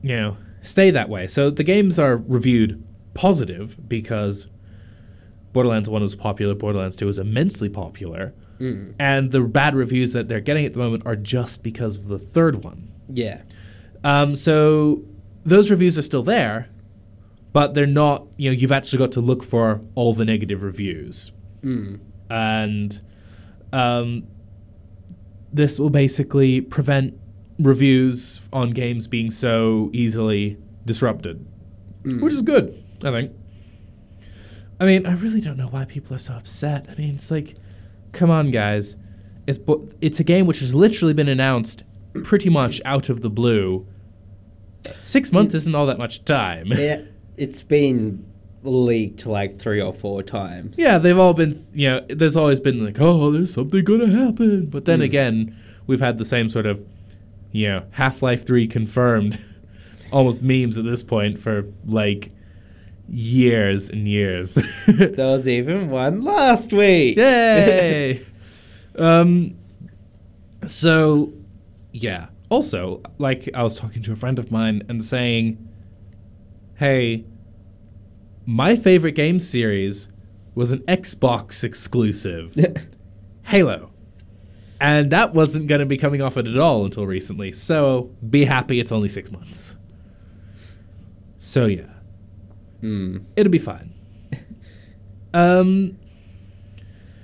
you know, stay that way. So the games are reviewed positive because Borderlands 1 was popular, Borderlands 2 was immensely popular. And the bad reviews that they're getting at the moment are just because of the third one. Yeah. Um, so those reviews are still there, but they're not. You know, you've actually got to look for all the negative reviews, and um, this will basically prevent reviews on games being so easily disrupted, which is good. I think. I mean, I really don't know why people are so upset. I mean, it's like, come on, guys. It's bo- it's a game which has literally been announced pretty much out of the blue. Six months isn't all that much time. Yeah. It's been leaked like three or four times. Yeah, they've all been, you know, there's always been like, oh, there's something gonna happen. But then again, we've had the same sort of, you know, Half Life 3 confirmed, almost memes at this point for like years and years. There was even one last week. Yay! um, so, yeah. Also, like, I was talking to a friend of mine and saying, hey, my favorite game series was an Xbox exclusive Halo. And that wasn't going to be coming off it at all until recently. So, be happy it's only six months. So, yeah. It'll be fine. Um,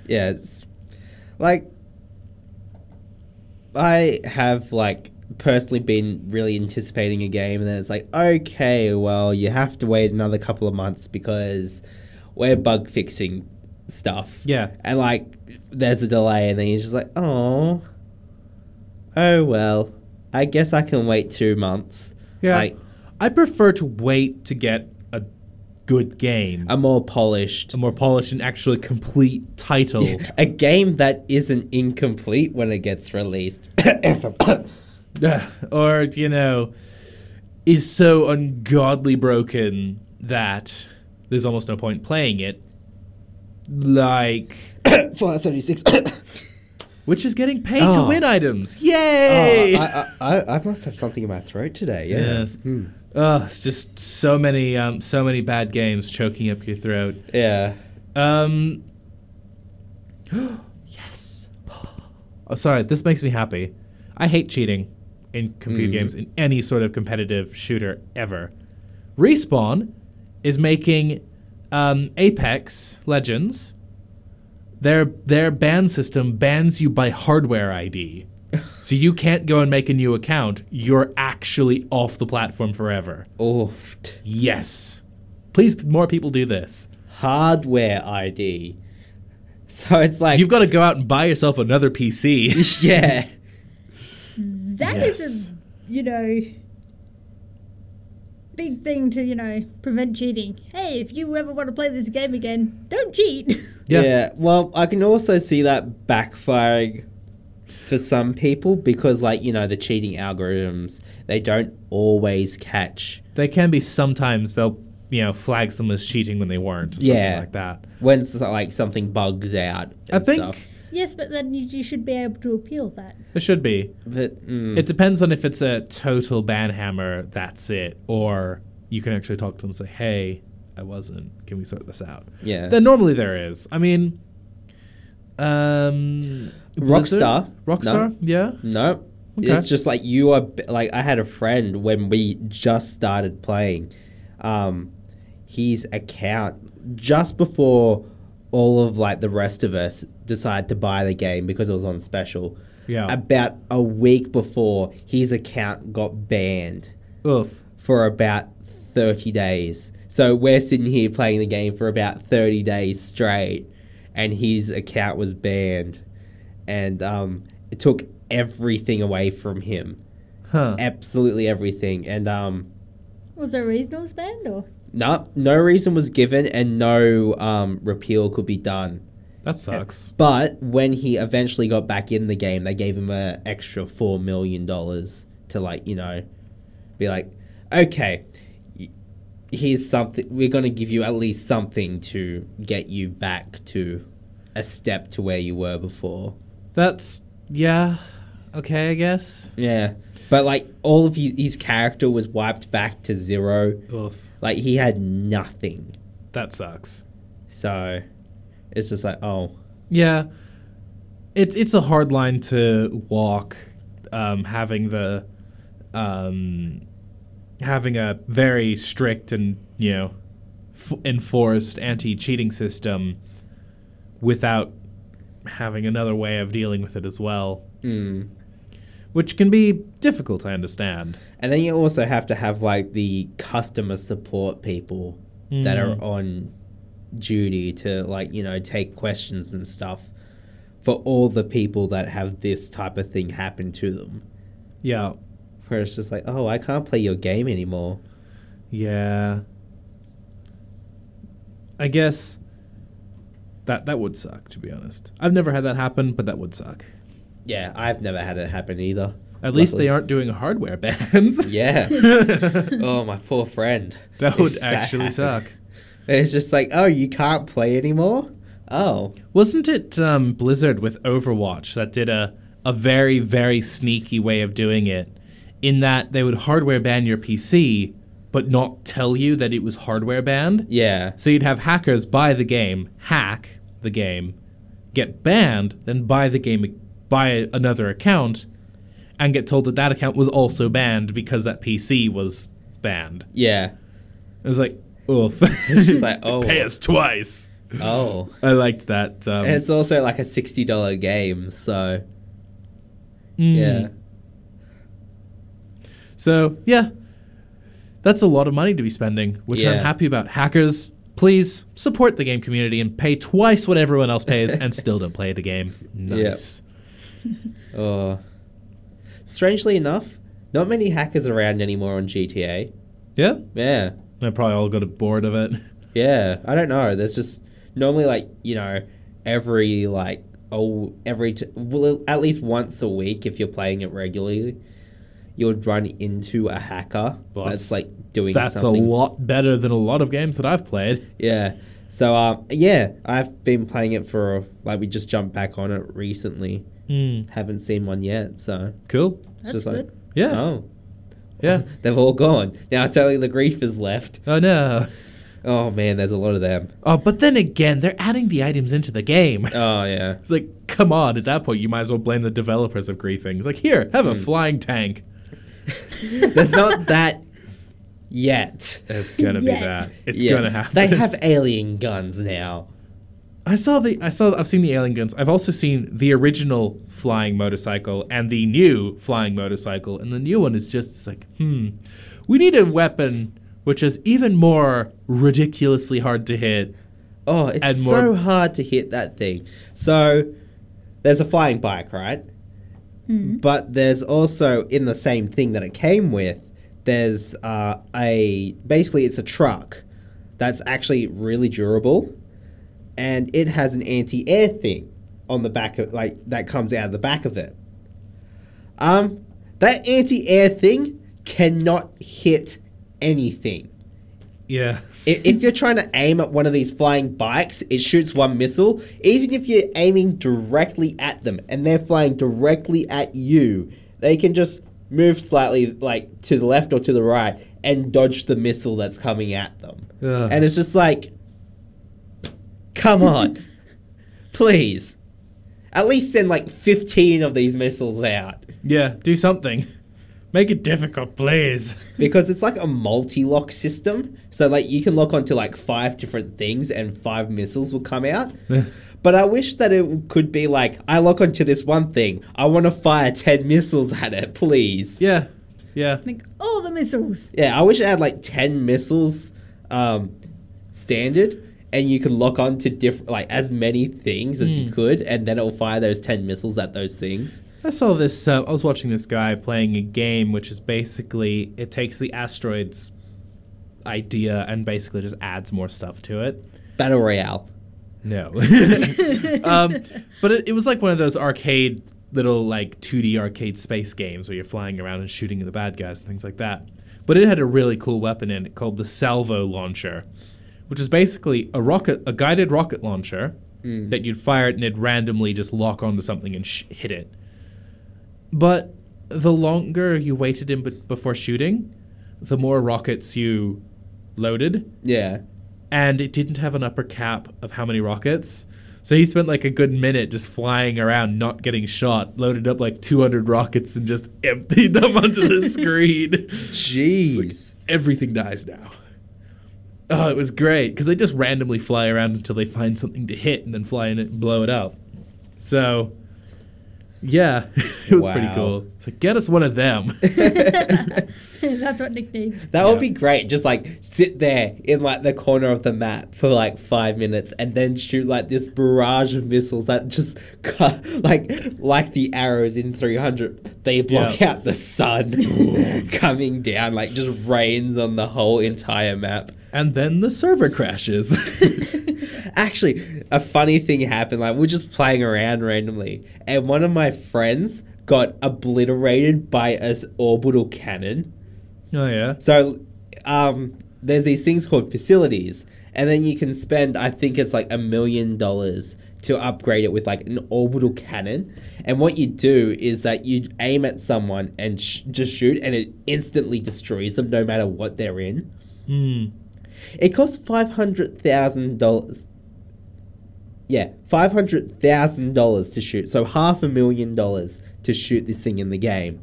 Yeah, it's like I have like personally been really anticipating a game, and then it's like, okay, well, you have to wait another couple of months because we're bug fixing stuff. Yeah. and like there's a delay, and then you're just like, oh, oh well, I guess I can wait two months. Yeah. like I prefer to wait to get a good game, a more polished. a more polished and actually complete title. A game that isn't incomplete when it gets released. or, you know, is so ungodly broken that there's almost no point playing it. Like, Fallout 76. which is getting paid to Oh. win items. Yay! Oh, I, I, I, must have something in my throat today. Yeah. Yes. Oh, it's just so many, um, so many bad games choking up your throat. Yeah. Um. yes. Oh, sorry. This makes me happy. I hate cheating in computer games in any sort of competitive shooter ever. Respawn is making um, Apex Legends. Their their ban system bans you by hardware ID, so you can't go and make a new account. You're actually off the platform forever. Oofed. Yes. Please, more people do this. Hardware ID. So it's like. You've got to go out and buy yourself another PC. yeah. That is Yes. a, you know, big thing to, you know, prevent cheating. Hey, if you ever want to play this game again, don't cheat. Yeah. Yeah. Well, I can also see that backfiring for some people because, like, you know, the cheating algorithms, they don't always catch They can be sometimes they'll you know flag someone as cheating when they weren't or something Yeah. like that. when s- like something bugs out. I think stuff. Yes, but then you, you should be able to appeal that. It should be. But, mm, It depends on if it's a total ban hammer, that's it, or you can actually talk to them and say, "Hey, I wasn't. Can we sort this out?" yeah. Then normally there is. I mean, um, Blizzard? Rockstar? Rockstar, yeah. No. Okay. It's just like you are like I had a friend when we just started playing. Um his account just before all of like the rest of us decided to buy the game because it was on special. Yeah. About a week before his account got banned Oof. for about 30 days. So we're sitting here playing the game for about 30 days straight and his account was banned and um, it took everything away from him. Huh. Absolutely everything. And um, Was there a reason it was banned or? no, no reason was given and no um, repeal could be done. That sucks. But when he eventually got back in the game, they gave him an extra four million dollars to like you know, be like, okay, here's something. We're gonna give you at least something to get you back to a step to where you were before. That's yeah. Okay, I guess. Yeah, but like all of his, his character was wiped back to zero. Oof. Like he had nothing. That sucks. So it's just like, oh, Yeah. It's it's a hard line to walk um, having the um, having a very strict and, you know, f- enforced anti-cheating system without having another way of dealing with it as well, mm. which can be difficult, I understand. And then you also have to have like the customer support people that are Mm. on duty to like, you know, take questions and stuff for all the people that have this type of thing happen to them. Yeah. Where it's just like, oh, I can't play your game anymore. Yeah. I guess that that would suck to be honest. I've never had that happen, but that would suck. Yeah, I've never had it happen either. At least Luckily. they aren't doing hardware bans. Yeah. oh, my poor friend. That would that actually happened. suck. It's just like, oh, you can't play anymore? Oh. Wasn't it um, Blizzard with Overwatch that did a a very very sneaky way of doing it in that they would hardware ban your PC but not tell you that it was hardware banned? Yeah. So you'd have hackers buy the game, hack the game, get banned, then buy the game, buy another account, and get told that that account was also banned because that PC was banned. Yeah. It was like, oof. It's just like, oh. Pay us twice. Oh. I liked that. Um, And it's also like a $60 game, so. mm. Yeah. So, yeah. That's a lot of money to be spending, which I'm happy about. Hackers, please support the game community and pay twice what everyone else pays and still don't play the game. Nice. Oh. Strangely enough, not many hackers around anymore on GTA. Yeah? Yeah. They probably all got bored of it. Yeah. I don't know. There's just normally like, you know, every like oh every t- well at least once a week if you're playing it regularly, you would run into a hacker Well, that's that's- like doing That's a lot better than a lot of games that I've played. Yeah. So um yeah, I've been playing it for like we just jumped back on it recently. Mm. Haven't seen one yet, so Cool. That's just good. like Yeah. oh Yeah. they've all gone. Now it's only the grief is left. Oh no. Oh man, there's a lot of them. Oh, but then again, they're adding the items into the game. Oh yeah. It's like, come on, at that point, you might as well blame the developers of griefing. It's like, here, have Hmm. a flying tank. There's not that yet. It's gonna be that. It's Yeah. gonna happen. They have alien guns now. I saw the. I saw. I've seen the alien guns. I've also seen the original flying motorcycle and the new flying motorcycle. And the new one is just like, hmm, we need a weapon which is even more ridiculously hard to hit. Oh, it's Add so hard to hit that thing. So there's a flying bike, right? But there's also in the same thing that it came with. There's uh, a basically it's a truck that's actually really durable, and it has an anti-air thing on the back of like that comes out of the back of it. Um, that anti-air thing cannot hit anything. Yeah. if, if you're trying to aim at one of these flying bikes, it shoots one missile. Even if you're aiming directly at them and they're flying directly at you, they can just move slightly like to the left or to the right and dodge the missile that's coming at them. Ugh. And it's just like, come on, please. At least send like 15 of these missiles out. Yeah, do something. Make it difficult, please. because it's like a multi-lock system. So like you can lock onto like five different things and five missiles will come out. but I wish that it could be like I lock onto this one thing. I want to fire 10 missiles at it, please. Yeah, yeah. Like all the missiles. Yeah, I wish it had like 10 missiles um standard and you could lock on to different like as many things as you could and then it'll fire those 10 missiles at those things. I saw this. Uh, I was watching this guy playing a game, which is basically it takes the asteroids idea and basically just adds more stuff to it. Battle Royale. No, um, but it, it was like one of those arcade little like 2D arcade space games where you're flying around and shooting at the bad guys and things like that. But it had a really cool weapon in it called the salvo launcher, which is basically a rocket, a guided rocket launcher mm. that you'd fire it and it'd randomly just lock onto something and sh- hit it. But the longer you waited in be- before shooting, the more rockets you loaded, Yeah. and it didn't have an upper cap of how many rockets. So he spent like a good minute just flying around, not getting shot, loaded up like 200 rockets and just emptied them onto the screen. Jeez. Everything dies now. Oh, it was great because they just randomly fly around until they find something to hit and then fly in it and blow it up. So, yeah, it was pretty Wow. cool. So get us one of them. That's what Nick needs. That would be great. Just like sit there in like the corner of the map for like five minutes and then shoot like this barrage of missiles that just cut like like the arrows in 300. They block Yeah. out the sun coming down, like just rains on the whole entire map. And then the server crashes. Actually, a funny thing happened. Like we're just playing around randomly, and one of my friends got obliterated by a orbital cannon. oh, yeah. So, um, there's these things called facilities, and then you can spend, I think it's like a million dollars to upgrade it with like an orbital cannon. And what you do is that you aim at someone and sh- just shoot, and it instantly destroys them no matter what they're in. Hmm. It costs five hundred thousand dollars. Yeah, five hundred thousand dollars to shoot. So half a million dollars to shoot this thing in the game.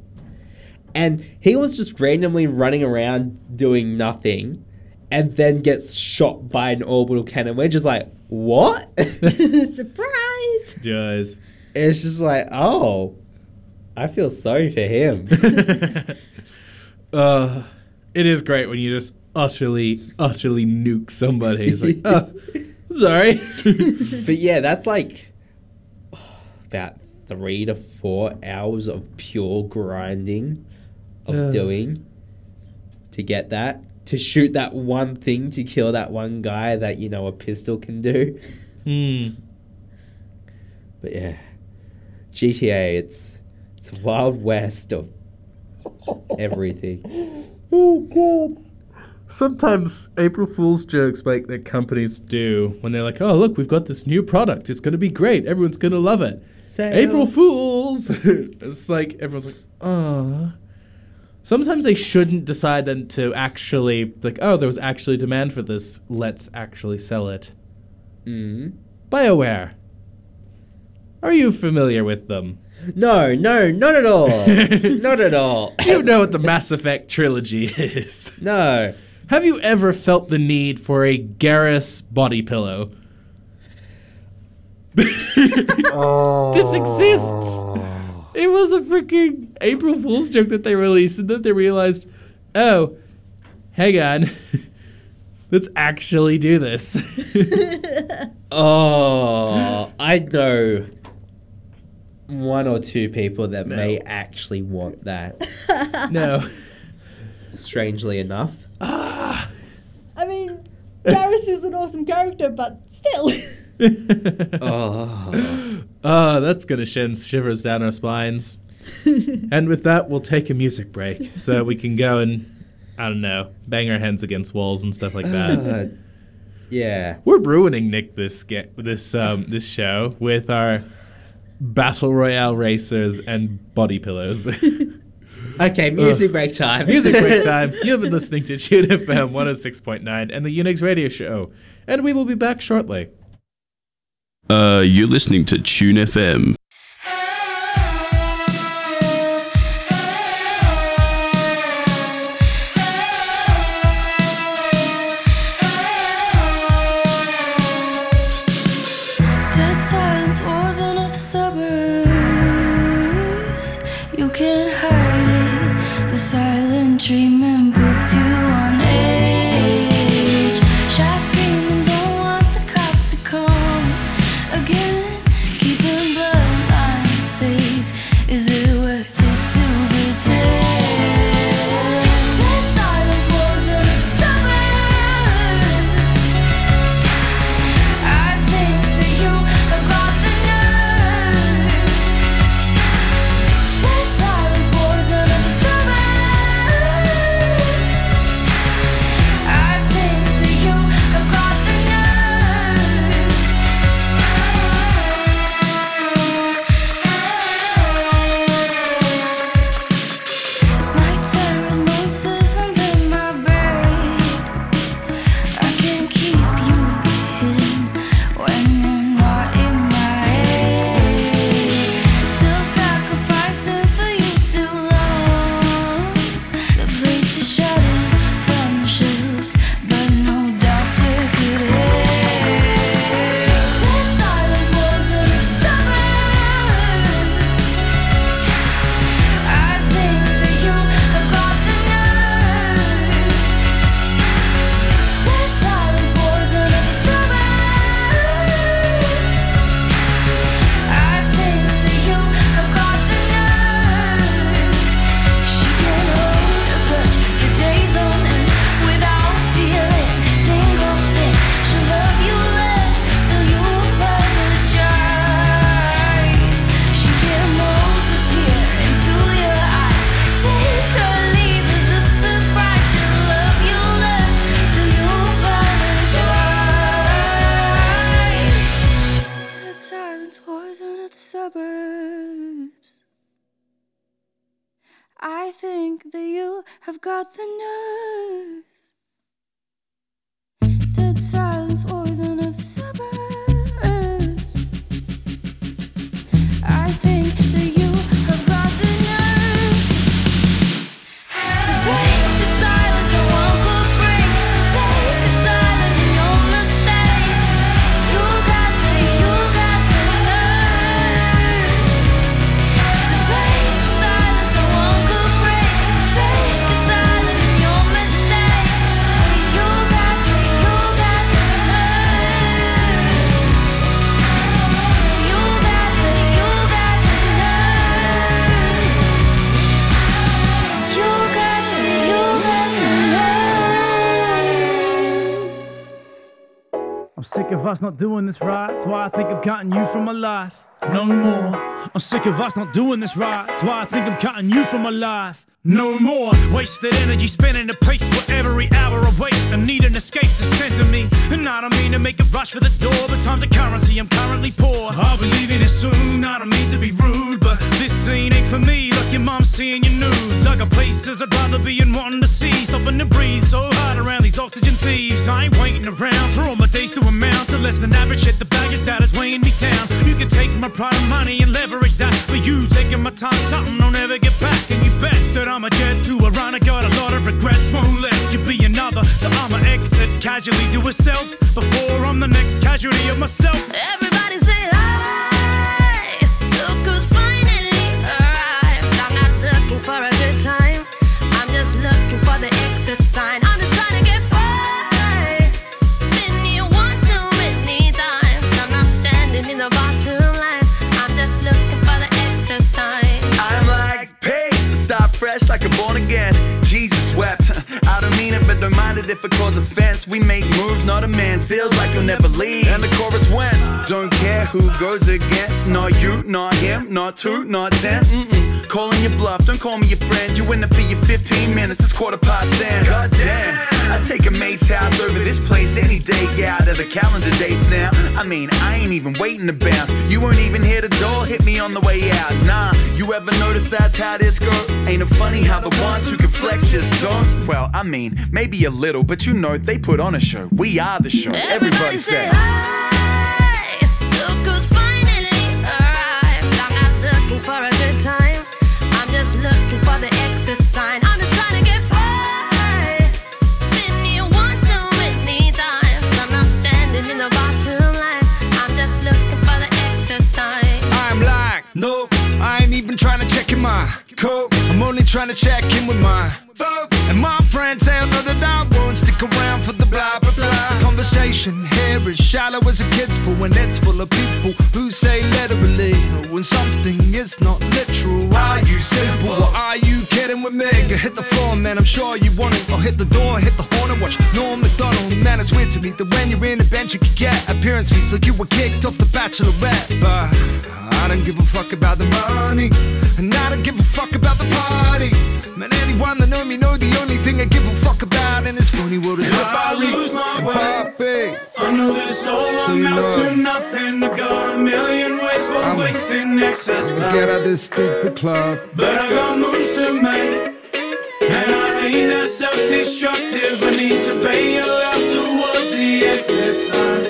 And he was just randomly running around doing nothing, and then gets shot by an orbital cannon. We're just like, what? Surprise! Guys. it's just like, oh, I feel sorry for him. Uh, it is great when you just utterly, utterly nuke somebody. It's like, oh, sorry. but yeah, that's like about three to four hours of pure grinding of Yeah. doing to get that. To shoot that one thing to kill that one guy that, you know, a pistol can do. Hmm. But yeah. GTA, it's it's a wild west of everything. Oh, God. Sometimes April Fool's jokes like that companies do when they're like, oh, look, we've got this new product. It's going to be great. Everyone's going to love it. Sale. April Fools! it's like, everyone's like, uh. Sometimes they shouldn't decide then to actually, like, oh, there was actually demand for this. Let's actually sell it. Mm. BioWare. Are you familiar with them? No, no, not at all. not at all. You know what the Mass Effect trilogy is. No. Have you ever felt the need for a Garrus body pillow? This exists. It was a freaking April Fool's joke that they released, and then they realized, oh, hang on, let's actually do this. Oh, I know one or two people that may actually want that. no, Strangely enough. I mean, Garrus is an awesome character, but still. Oh. oh, that's gonna send shivers down our spines. and with that, we'll take a music break so we can go and I don't know, bang our heads against walls and stuff like that. Uh, yeah. We're ruining Nick this ga- this um, this show with our battle royale racers and body pillows. Okay, music break time. Music break time. You've been listening to Tune FM 106.9 and the Unix Radio Show, and we will be back shortly. Uh, you're listening to Tune FM. That you have got the nerve. Dead silence, wars under the suburbs. I think that you sick of us not doing this right. That's why I think I'm cutting you from my life. No more. I'm sick of us not doing this right. That's why I think I'm cutting you from my life. No more wasted energy spinning the pace where every hour I wait. I need an escape to center me. And I don't mean to make a rush for the door, but time's a currency. I'm currently poor. I'll be leaving it soon. I don't mean to be rude, but this scene ain't for me. Like your mom seeing your nudes. I got places I'd rather be and wanting to see. Stopping to breathe so hard around these oxygen thieves. I ain't waiting around for all my days to amount to less than average shit. The baggage that is weighing me down. You can take my pride and money and leverage that, but you taking my time, something I'll never get back. And you bet that I'm a jet to a run. I got a lot of regrets, won't let you be another. So I'ma exit casually, do a stealth before I'm the next casualty of myself. Everybody say hi. Fresh like a born again. Don't mind it if it cause offense. We make moves, not amends. Feels like you'll never leave. And the chorus went. Don't care who goes against. Not you, not him, not two, not ten. Mm-mm. calling your bluff. Don't call me your friend. You in it for your 15 minutes. It's quarter past ten. God damn. I take a mate's house over this place any day. Yeah, out of the calendar dates now. I mean, I ain't even waiting to bounce. You weren't even here the door. Hit me on the way out. Nah, you ever notice that's how this go? Ain't it funny how the ones who can flex just don't? Well, I mean, maybe a little, but you know they put on a show. We are the show. Everybody say. Look who's finally arrived. I'm not looking for a good time. I'm just looking for the exit sign. I'm just trying to get by. Been here one too many times. I'm not standing in the bathroom line. I'm just looking for the exit sign. I'm like, nope, I ain't even trying to check in my coat. I'm only trying to check in with my folks. And my friends, they'll know that I won't stick around for the blah blah blah. Conversation here is shallow as a kid's pool, and it's full of people who say literally when something is not literal. Are you simple or are you kidding with me? Hit the floor, man, I'm sure you want it. Or hit the door, hit the horn and watch Norm Macdonald. Man, it's weird to me that when you're in a bench, you can get appearance fees like you were kicked off the Bachelorette. But I don't give a fuck about the money, and I don't give a fuck about the party. Man, anyone that know me know the only thing I give a fuck about in this funny world is If I lose my and way, Poppy. I know this all So you amounts know to nothing. I've got a million ways for I'm- wasting excess Get out of this stupid club. But I got moves to make. And I ain't that self-destructive. I need to pay a lot towards the excess sign.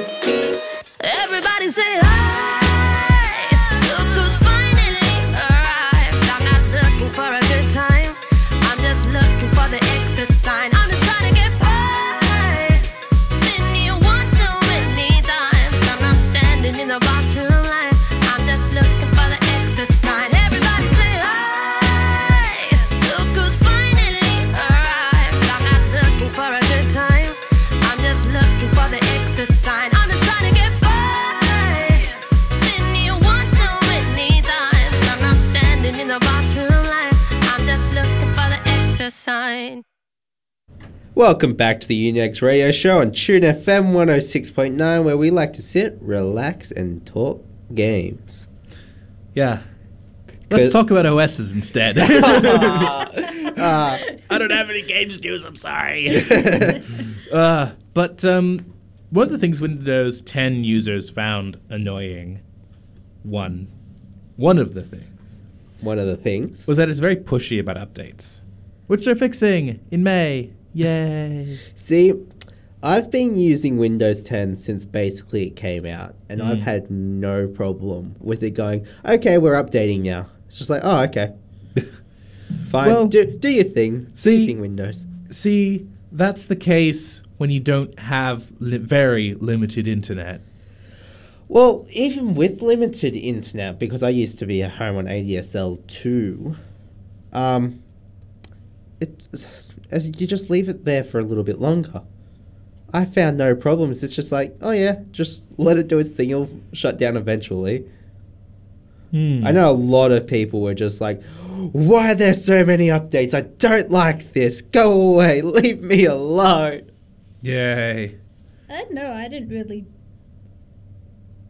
Everybody say hi. The sign. Welcome back to the Unix Radio Show on Tune FM 106.9, where we like to sit, relax, and talk games. Yeah. Let's talk about OSs instead. Uh, I don't have any games news. I'm sorry. uh, but um, one of the things Windows 10 users found annoying, one, one of the things, one of the things was that it's very pushy about updates, which they're fixing in May. Yay! See, I've been using Windows 10 since basically it came out, and I've Mm. had no problem with it going, okay, we're updating now. It's just like, oh, okay. Fine. Well, do, do your thing. Do see- your thing, Windows. See, that's the case when you don't have li- very limited internet. Well, even with limited internet, because I used to be at home on ADSL too, um, it, you just leave it there for a little bit longer. I found no problems. It's just like, oh yeah, just let it do its thing. It'll shut down eventually. Hmm. I know a lot of people were just like, why are there so many updates? I don't like this. Go away. Leave me alone. Yay. I don't know. I didn't really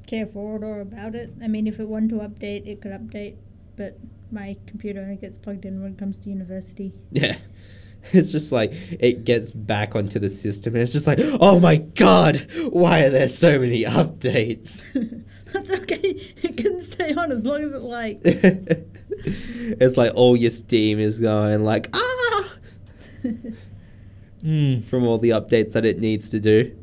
care for it or about it. I mean, if it wanted to update, it could update, but my computer only gets plugged in when it comes to university. Yeah. It's just like it gets back onto the system and it's just like, oh my god, why are there so many updates? That's okay. It can stay on as long as it likes. it's like all your Steam is going like, ah! From all the updates that it needs to do.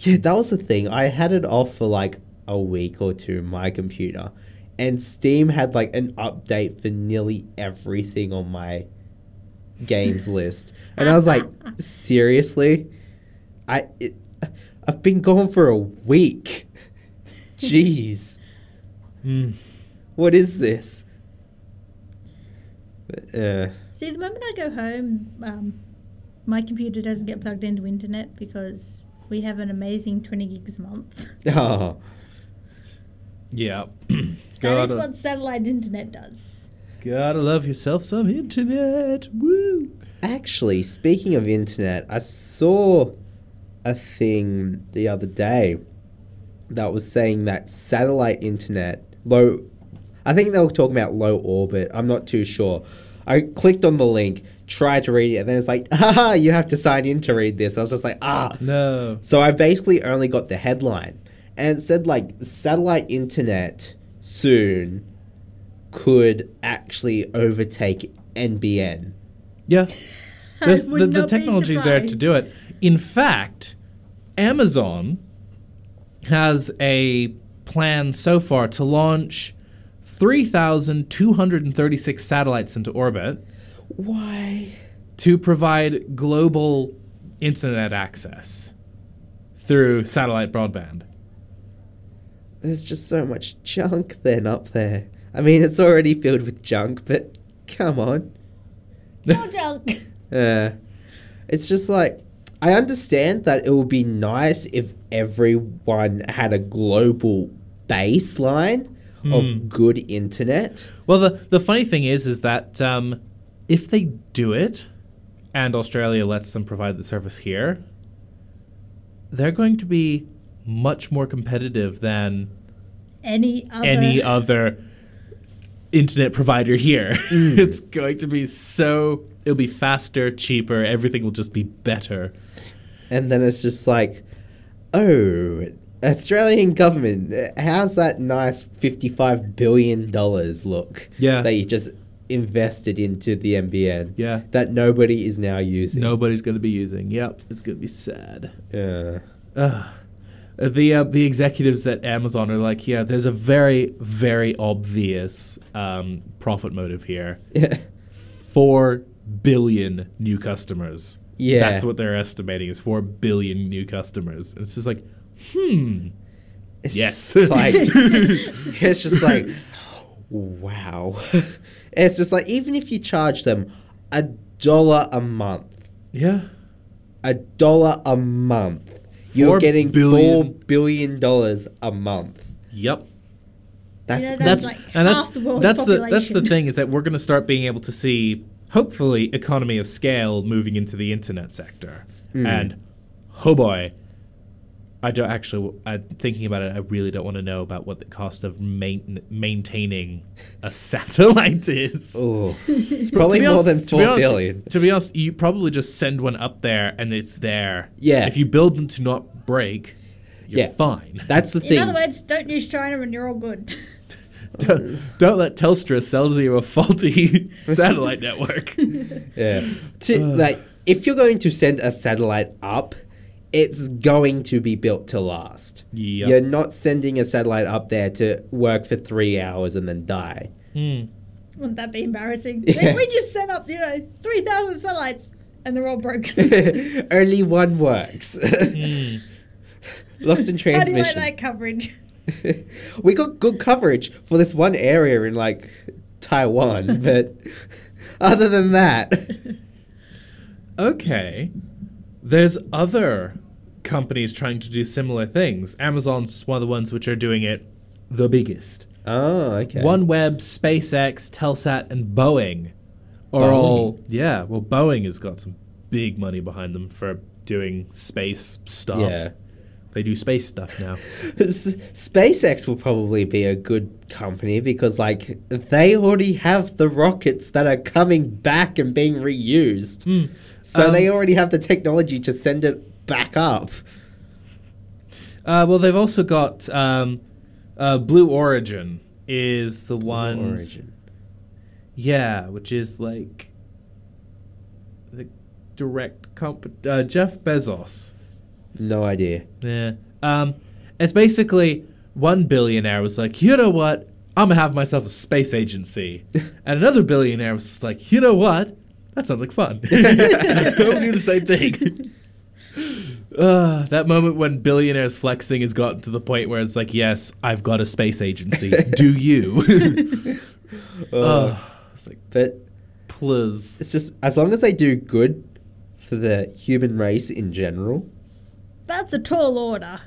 Yeah, that was the thing. I had it off for like a week or two, my computer. And Steam had like an update for nearly everything on my games list. And I was like, seriously? I it, I've been gone for a week. Jeez. Hmm. What is this? Uh, See, the moment I go home, um, my computer doesn't get plugged into internet because we have an amazing 20 gigs a month. oh. Yeah. that is gotta, what satellite internet does. gotta love yourself some internet. Woo! Actually, speaking of internet, I saw a thing the other day that was saying that satellite internet, low I think they were talking about low orbit. I'm not too sure. I clicked on the link, tried to read it, and then it's like, ah, you have to sign in to read this. I was just like, ah. No. So I basically only got the headline. And it said, like, satellite internet soon could actually overtake NBN. Yeah. There's, the, the not technology is there to do it. In fact, Amazon has a plan so far to launch 3,236 satellites into orbit Why? to provide global internet access through satellite broadband. There's just so much junk then up there. I mean, it's already filled with junk, but come on. No junk. Uh, it's just like I understand that it would be nice if everyone had a global baseline Hmm. of good internet. Well, the, the funny thing is, is that um, if they do it, and Australia lets them provide the service here, they're going to be much more competitive than Any other. any other internet provider here. Hmm. it's going to be so. It'll be faster, cheaper. Everything will just be better. And then it's just like, oh, Australian government, how's that nice $55 billion look? Yeah. That you just invested into the NBN Yeah. That nobody is now using. Nobody's going to be using. Yep, it's going to be sad. Yeah. Ugh. The uh, the executives at Amazon are like, yeah, there's a very very obvious um, profit motive here. Yeah. Four billion new customers. Yeah. that's what they're estimating is four billion new customers. And it's just like, hmm. It's yes, just like it's just like wow. It's just like even if you charge them a dollar a month, yeah, a dollar a month, you're Four getting billion. four billion dollars a month. Yep. That's know, that's like and that's the world's that's the that's the thing is that we're going to start being able to see hopefully economy of scale moving into the internet sector Hmm. and oh boy I don't actually I thinking about it I really don't want to know about what the cost of main, maintaining a satellite is oh, it's probably To be more honest- than to four be honest- billion. to be honest you probably just send one up there and it's there Yeah. if you build them to not break you're Yeah. fine That's the thing. In other words, don't use China and you're all good. don't, don't let Telstra sell you a faulty satellite network Yeah. To like, if you're going to send a satellite up, it's going to be built to last. Yep. You're not sending a satellite up there to work for three hours and then die. Hmm. Wouldn't that be embarrassing? Yeah. We just sent up, you know, 3,000 satellites and they're all broken. Only one works. Hmm. Lost in transmission. How do you like transmission. that coverage? we got good coverage for this one area in like Taiwan, but other than that, Okay. There's other companies trying to do similar things. Amazon's one of the ones which are doing it the biggest. oh okay. OneWeb, SpaceX, Telesat, and Boeing are Boeing? all yeah. Well, Boeing has got some big money behind them for doing space stuff. Yeah. They do space stuff now. SpaceX will probably be a good company because, like, they already have the rockets that are coming back and being reused. So Um, they already have the technology to send it back up. Uh, well, they've also got um, uh, Blue Origin is the one. Yeah, which is like the direct comp. Uh, Jeff Bezos. No idea. Yeah. Um, it's basically one billionaire was like, you know what? I'm gonna have myself a space agency, and another billionaire was like, you know what? That sounds like fun. we'll do the same thing. Uh, that moment when billionaires flexing has gotten to the point where it's like, yes, I've got a space agency. do you? uh, it's like, But please. it's just, as long as they do good for the human race in general. That's a tall order.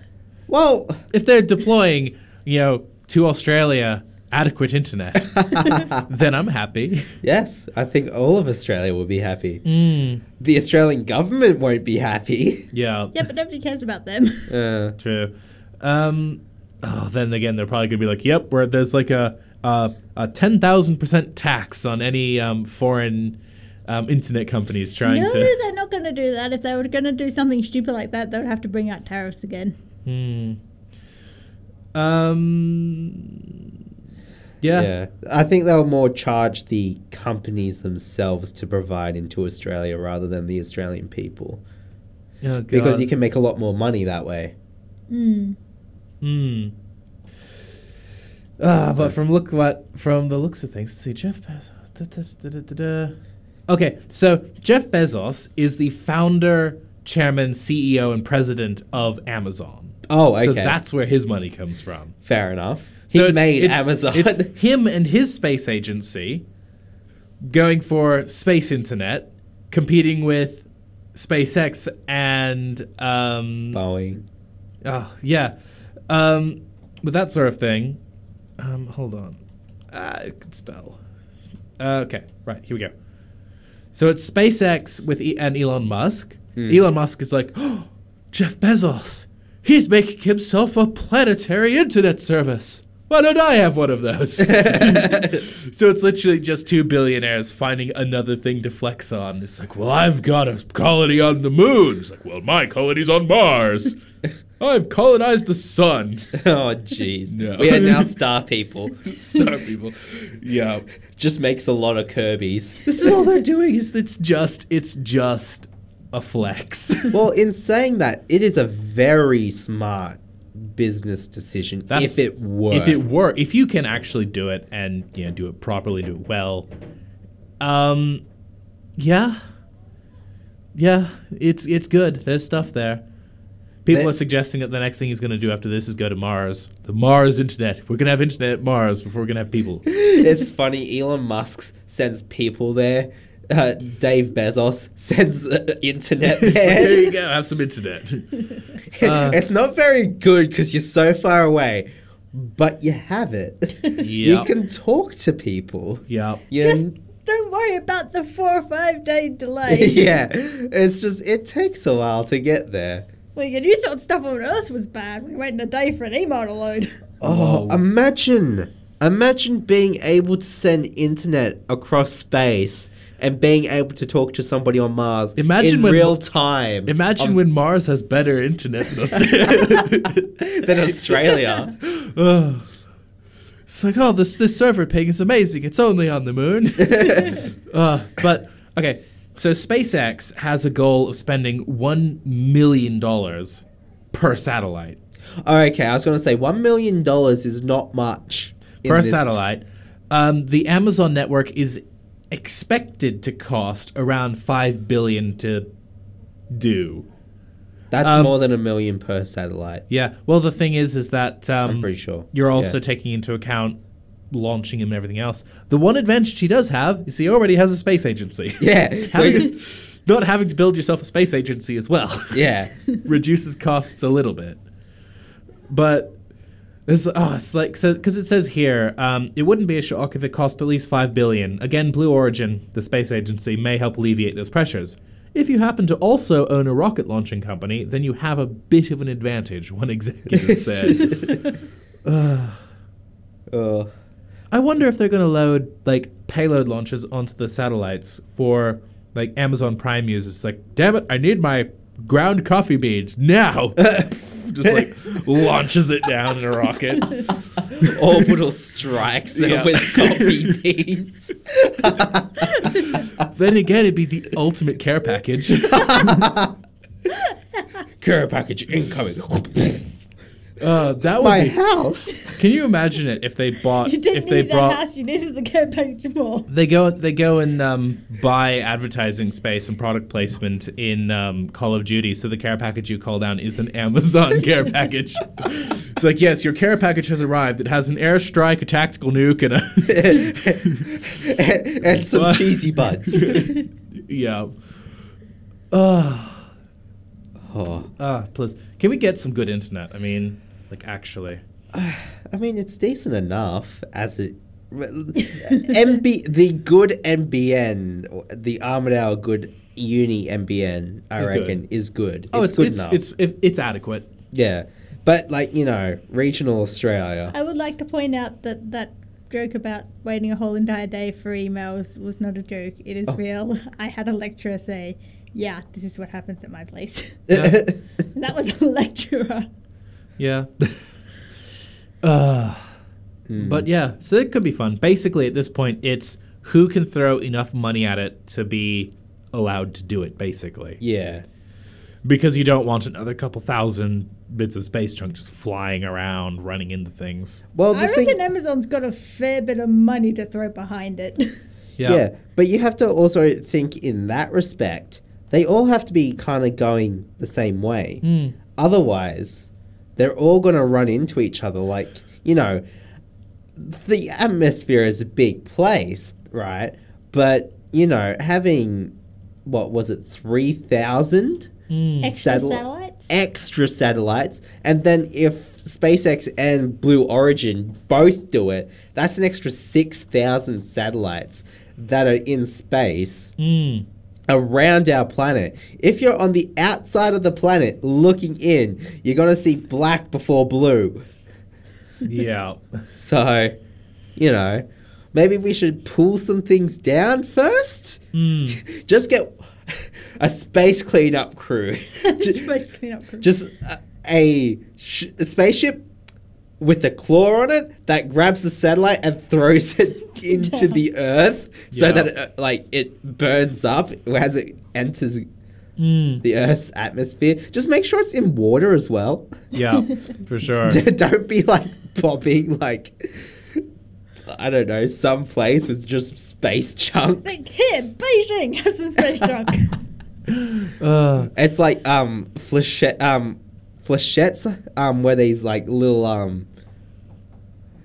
Well, if they're deploying, you know, to Australia adequate internet, then I'm happy. yes, I think all of Australia will be happy. Mm. The Australian government won't be happy. Yeah, Yeah, but nobody cares about them. Uh, true. Um, oh, then again, they're probably gonna be like, "Yep, where there's like a uh, a ten thousand percent tax on any um, foreign um, internet companies trying no, to. No, they're not going to do that. If they were going to do something stupid like that, they would have to bring out tariffs again. Hmm. Um. Yeah. Yeah. I think they'll more charge the companies themselves to provide into Australia rather than the Australian people. Oh, Because you can make a lot more money that way. Mm. Hmm. Ah, but from look what from the looks of things, let's see, Jeff Bezos. Da, da, da, da, da, da. Okay, so Jeff Bezos is the founder, chairman, CEO, and president of Amazon. Oh, okay. So that's where his money comes from. Fair enough. He made Amazon. It's him and his space agency going for space internet, competing with SpaceX and um, Boeing. Oh yeah, um, with that sort of thing. Um, hold on, ah, I could spell. Uh, okay, right here we go. So it's SpaceX with e- and Elon Musk. Hmm. Elon Musk is like, oh, Jeff Bezos. He's making himself a planetary internet service. Why don't I have one of those? so it's literally just two billionaires finding another thing to flex on. It's like, well, I've got a colony on the moon. It's like, well, my colony's on Mars. I've colonized the sun. oh, jeez. No. We are now star people. Star people. Yeah. Just makes a lot of Kirby's. This is all they're doing. Is it's just it's just a flex. well, in saying that, it is a very smart business decision if it were. If it were, if you can actually do it and you know do it properly, do it well. Um, yeah, yeah, it's it's good. There's stuff there. People are suggesting that the next thing he's going to do after this is go to Mars. The Mars internet. We're going to have internet at Mars before we're going to have people. it's funny. Elon Musk sends people there. Uh, Dave Bezos sends uh, internet there. there you go. Have some internet. Uh, it's not very good because you're so far away, but you have it. You can talk to people. Yeah. Just don't worry about the four or five day delay. yeah, it's just it takes a while to get there. Like, and you thought stuff on Earth was bad. We're waiting a day for an email to load. Oh, imagine, imagine being able to send internet across space and being able to talk to somebody on Mars Imagine in when- real time. Imagine on- when Mars has better internet than Australia. than Australia. It's like, oh, this this server ping is amazing. It's only on the moon. uh, but okay, so SpaceX has a goal of spending one million dollars per satellite. Okay, I was going to say one million dollars is not much per satellite. Um, the Amazon network is expected to cost around five billion to do. That's Um, more than a million per satellite. Yeah. Well, the thing is, is that um, I'm pretty sure. you're also Yeah. taking into account launching him and everything else. The one advantage he does have is he already has a space agency. Yeah, so not having to build yourself a space agency as well. Yeah. reduces costs a little bit. But this oh, it's like because it says here, um, it wouldn't be a shock if it cost at least five billion. Again, Blue Origin, the space agency, may help alleviate those pressures. If you happen to also own a rocket launching company, then you have a bit of an advantage. One executive said. Ugh. I wonder if they're going to load like payload launches onto the satellites for like Amazon Prime users. Like, damn it, I need my ground coffee beans now. Just like launches it down in a rocket. Orbital strikes them Yeah. with coffee beans. then again, it'd be the ultimate care package. Care package incoming. Uh, that would My be, house. Can you imagine it if they bought You didn't if they need that brought house, you needed the care package more. They go. They go and um, buy advertising space and product placement in um, Call of Duty. So the care package you call down is an Amazon care package. It's like yes, your care package has arrived. It has an airstrike, a tactical nuke, and a and some cheesy buds. yeah. Ah, Oh. ah, please. Can we get some good internet? I mean, like actually. I mean, it's decent enough as it. MB, the good NBN, the Armidale good uni NBN, I Is good. reckon, is good. Oh, it's, it's good it's, enough. it's it's it's adequate. yeah, but like you know, regional Australia. I would like to point out that that joke about waiting a whole entire day for emails was not a joke. It is Oh. real. I had a lecturer say, "Yeah, this is what happens at my place." Yeah. That was a lecturer. Yeah. uh, Hmm. But yeah, so it could be fun. Basically, at this point, it's who can throw enough money at it to be allowed to do it, basically. Yeah. Because you don't want another couple thousand bits of space junk just flying around, running into things. Well, I the thing, reckon Amazon's got a fair bit of money to throw behind it. yeah. but you have to also think in that respect, they all have to be kind of going the same way. Mm. Otherwise, they're all going to run into each other. Like, you know, the atmosphere is a big place, right? But, you know, having, what was it, 3,000? Extra Satell- satellites? Extra satellites. And then if SpaceX and Blue Origin both do it, that's an extra 6,000 satellites that are in space Mm. Around our planet. If you're on the outside of the planet looking in, you're going to see black before blue. Yeah. So, you know, maybe we should pull some things down first. Mm. Just get a space cleanup crew. Ju- Space cleanup crew. Just a, a, sh- a spaceship with a claw on it that grabs the satellite and throws it into the Earth so Yeah. that it, uh, like it burns up as it enters Mm. the Earth's atmosphere. Just make sure it's in water as well. Yeah, for sure. Don't be like popping like I don't know some place with just space junk. Like, here, Beijing, has some space junk. Uh, It's like um flechette um flechettes um where these like little um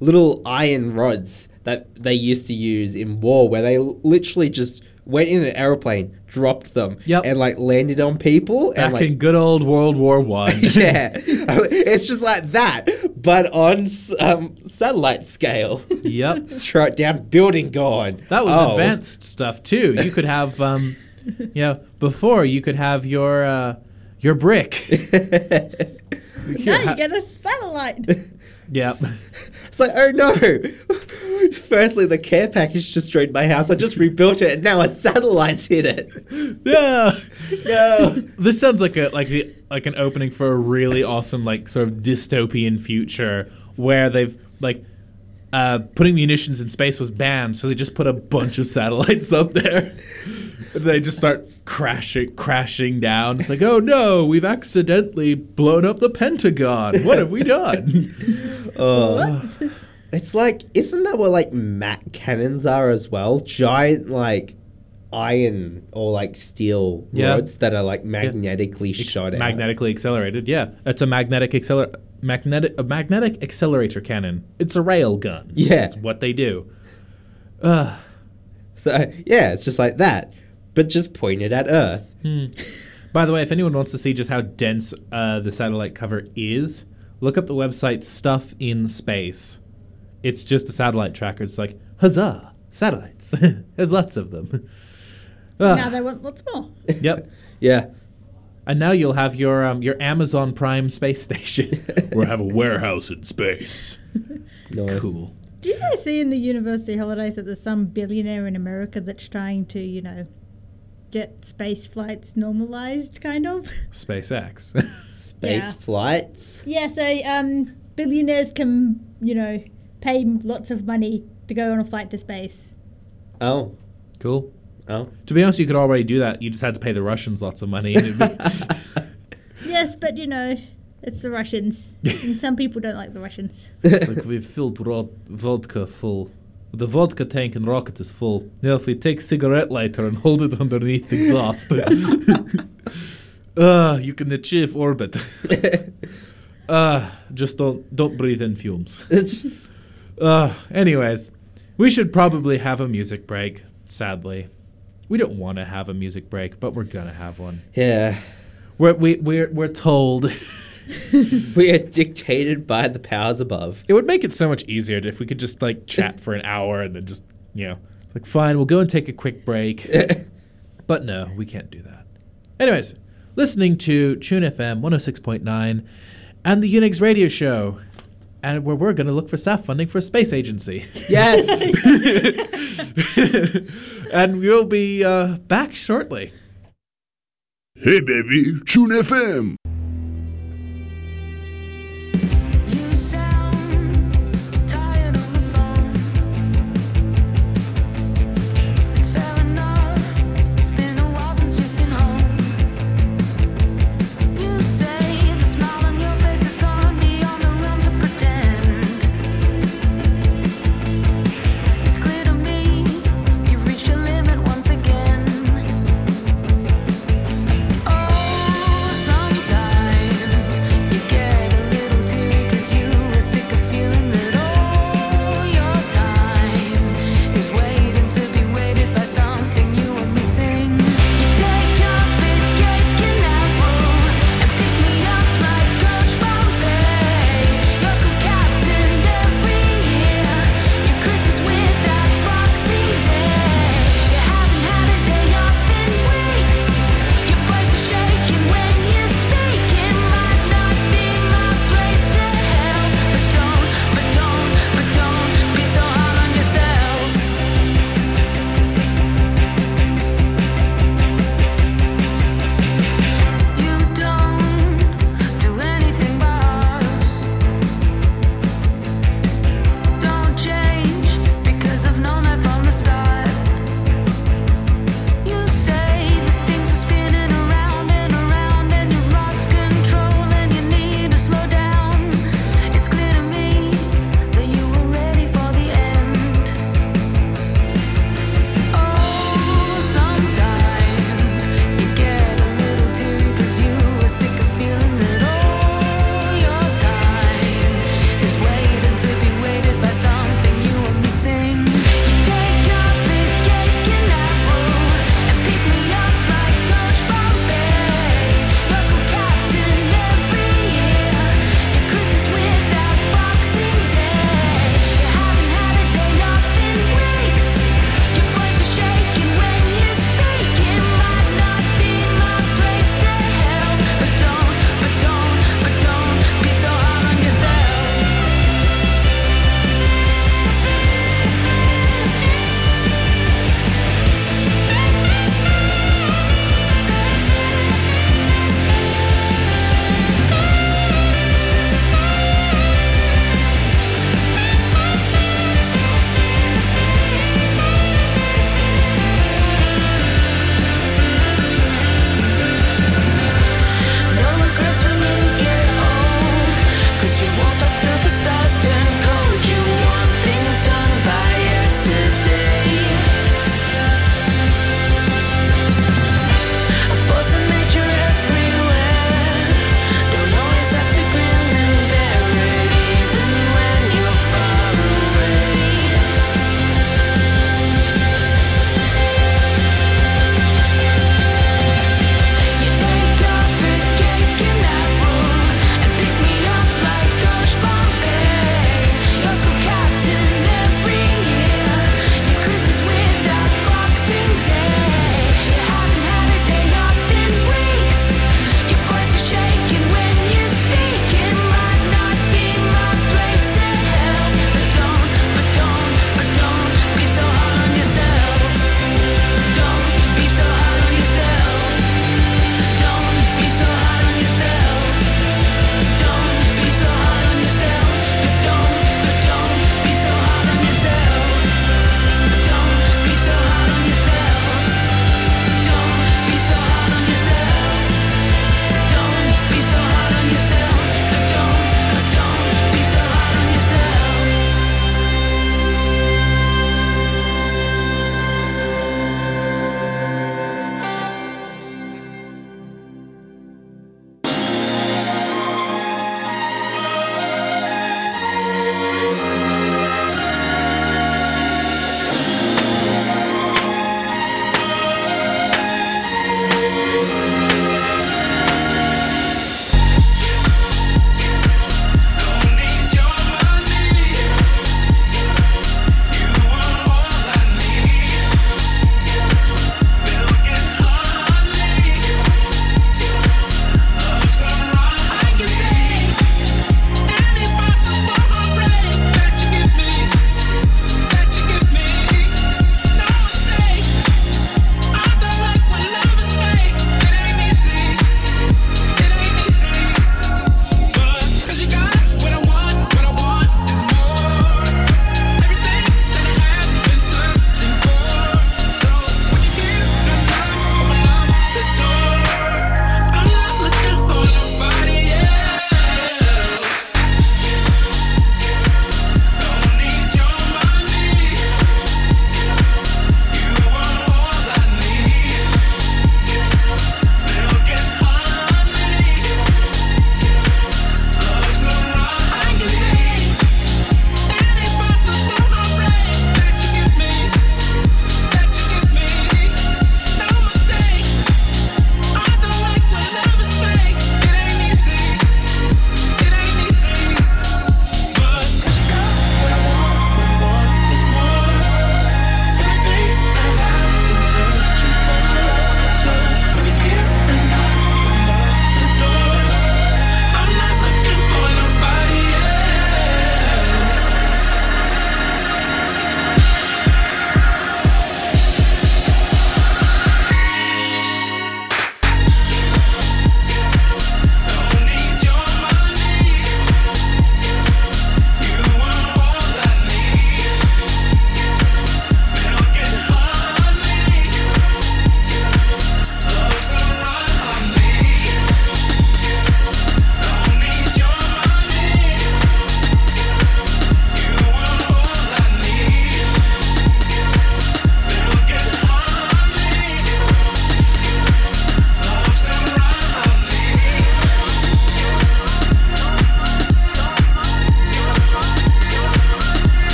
little iron rods that they used to use in war where they literally just went in an aeroplane, dropped them, Yep. and like landed on people back and like in good old World War One. yeah, it's just like that, but on um, satellite scale. yep. Throw it down, building gone. That was Oh. advanced stuff too. You could have, um, you know, before you could have your uh, your brick. now you get a satellite. Yep. It's like, oh no! Firstly, the care package destroyed my house. I just rebuilt it, and now a satellite's hit it. Yeah. Yeah. This sounds like a like the like an opening for a really awesome like sort of dystopian future where they've like uh, putting munitions in space was banned, so they just put a bunch of satellites up there. They just start crashing crashing down. It's like, oh no, we've accidentally blown up the Pentagon. What have we done? Uh, it's like, isn't that what like Mac cannons are as well? Giant like iron or like steel Yeah. rods that are like magnetically Ex- shot out. magnetically accelerated. Yeah, it's a magnetic acceler magnetic a magnetic accelerator cannon. It's a rail gun. Yeah. That's what they do. Ugh. So yeah, it's just like that, but just pointed at Earth. Hmm. By the way, if anyone wants to see just how dense uh, the satellite cover is, look up the website Stuff in Space. It's just a satellite tracker. It's like, huzzah, satellites. There's lots of them. Ah, now they want lots more. yep. Yeah. And now you'll have your um, your Amazon Prime space station. we'll have a warehouse in space. Nice. Cool. Do you guys see in the university holidays that there's some billionaire in America that's trying to, you know, get space flights normalized, kind of? SpaceX. Space Yeah. flights. Yeah, so um, billionaires can, you know, pay lots of money to go on a flight to space. Oh, cool. oh. To be honest, you could already do that. You just had to pay the Russians lots of money. And it'd be, Yes, but you know, it's the Russians, and some people don't like the Russians. it's like we've filled ro- vodka full. The vodka tank and rocket is full. Now, if we take cigarette lighter and hold it underneath exhaust, uh, you can achieve orbit. uh, just don't don't breathe in fumes. Uh, anyways, we should probably have a music break. Sadly, we don't want to have a music break, but we're gonna have one. Yeah. We're we, we're we're told. we are dictated by the powers above. It would make it so much easier if we could just like chat for an hour and then just you know like fine, we'll go and take a quick break. but no, we can't do that. Anyways, listening to Tune FM 106.9 and the Unix radio show. and where we're going to look for staff funding for a space agency. Yes. and we'll be uh, back shortly. Hey baby, Tune FM.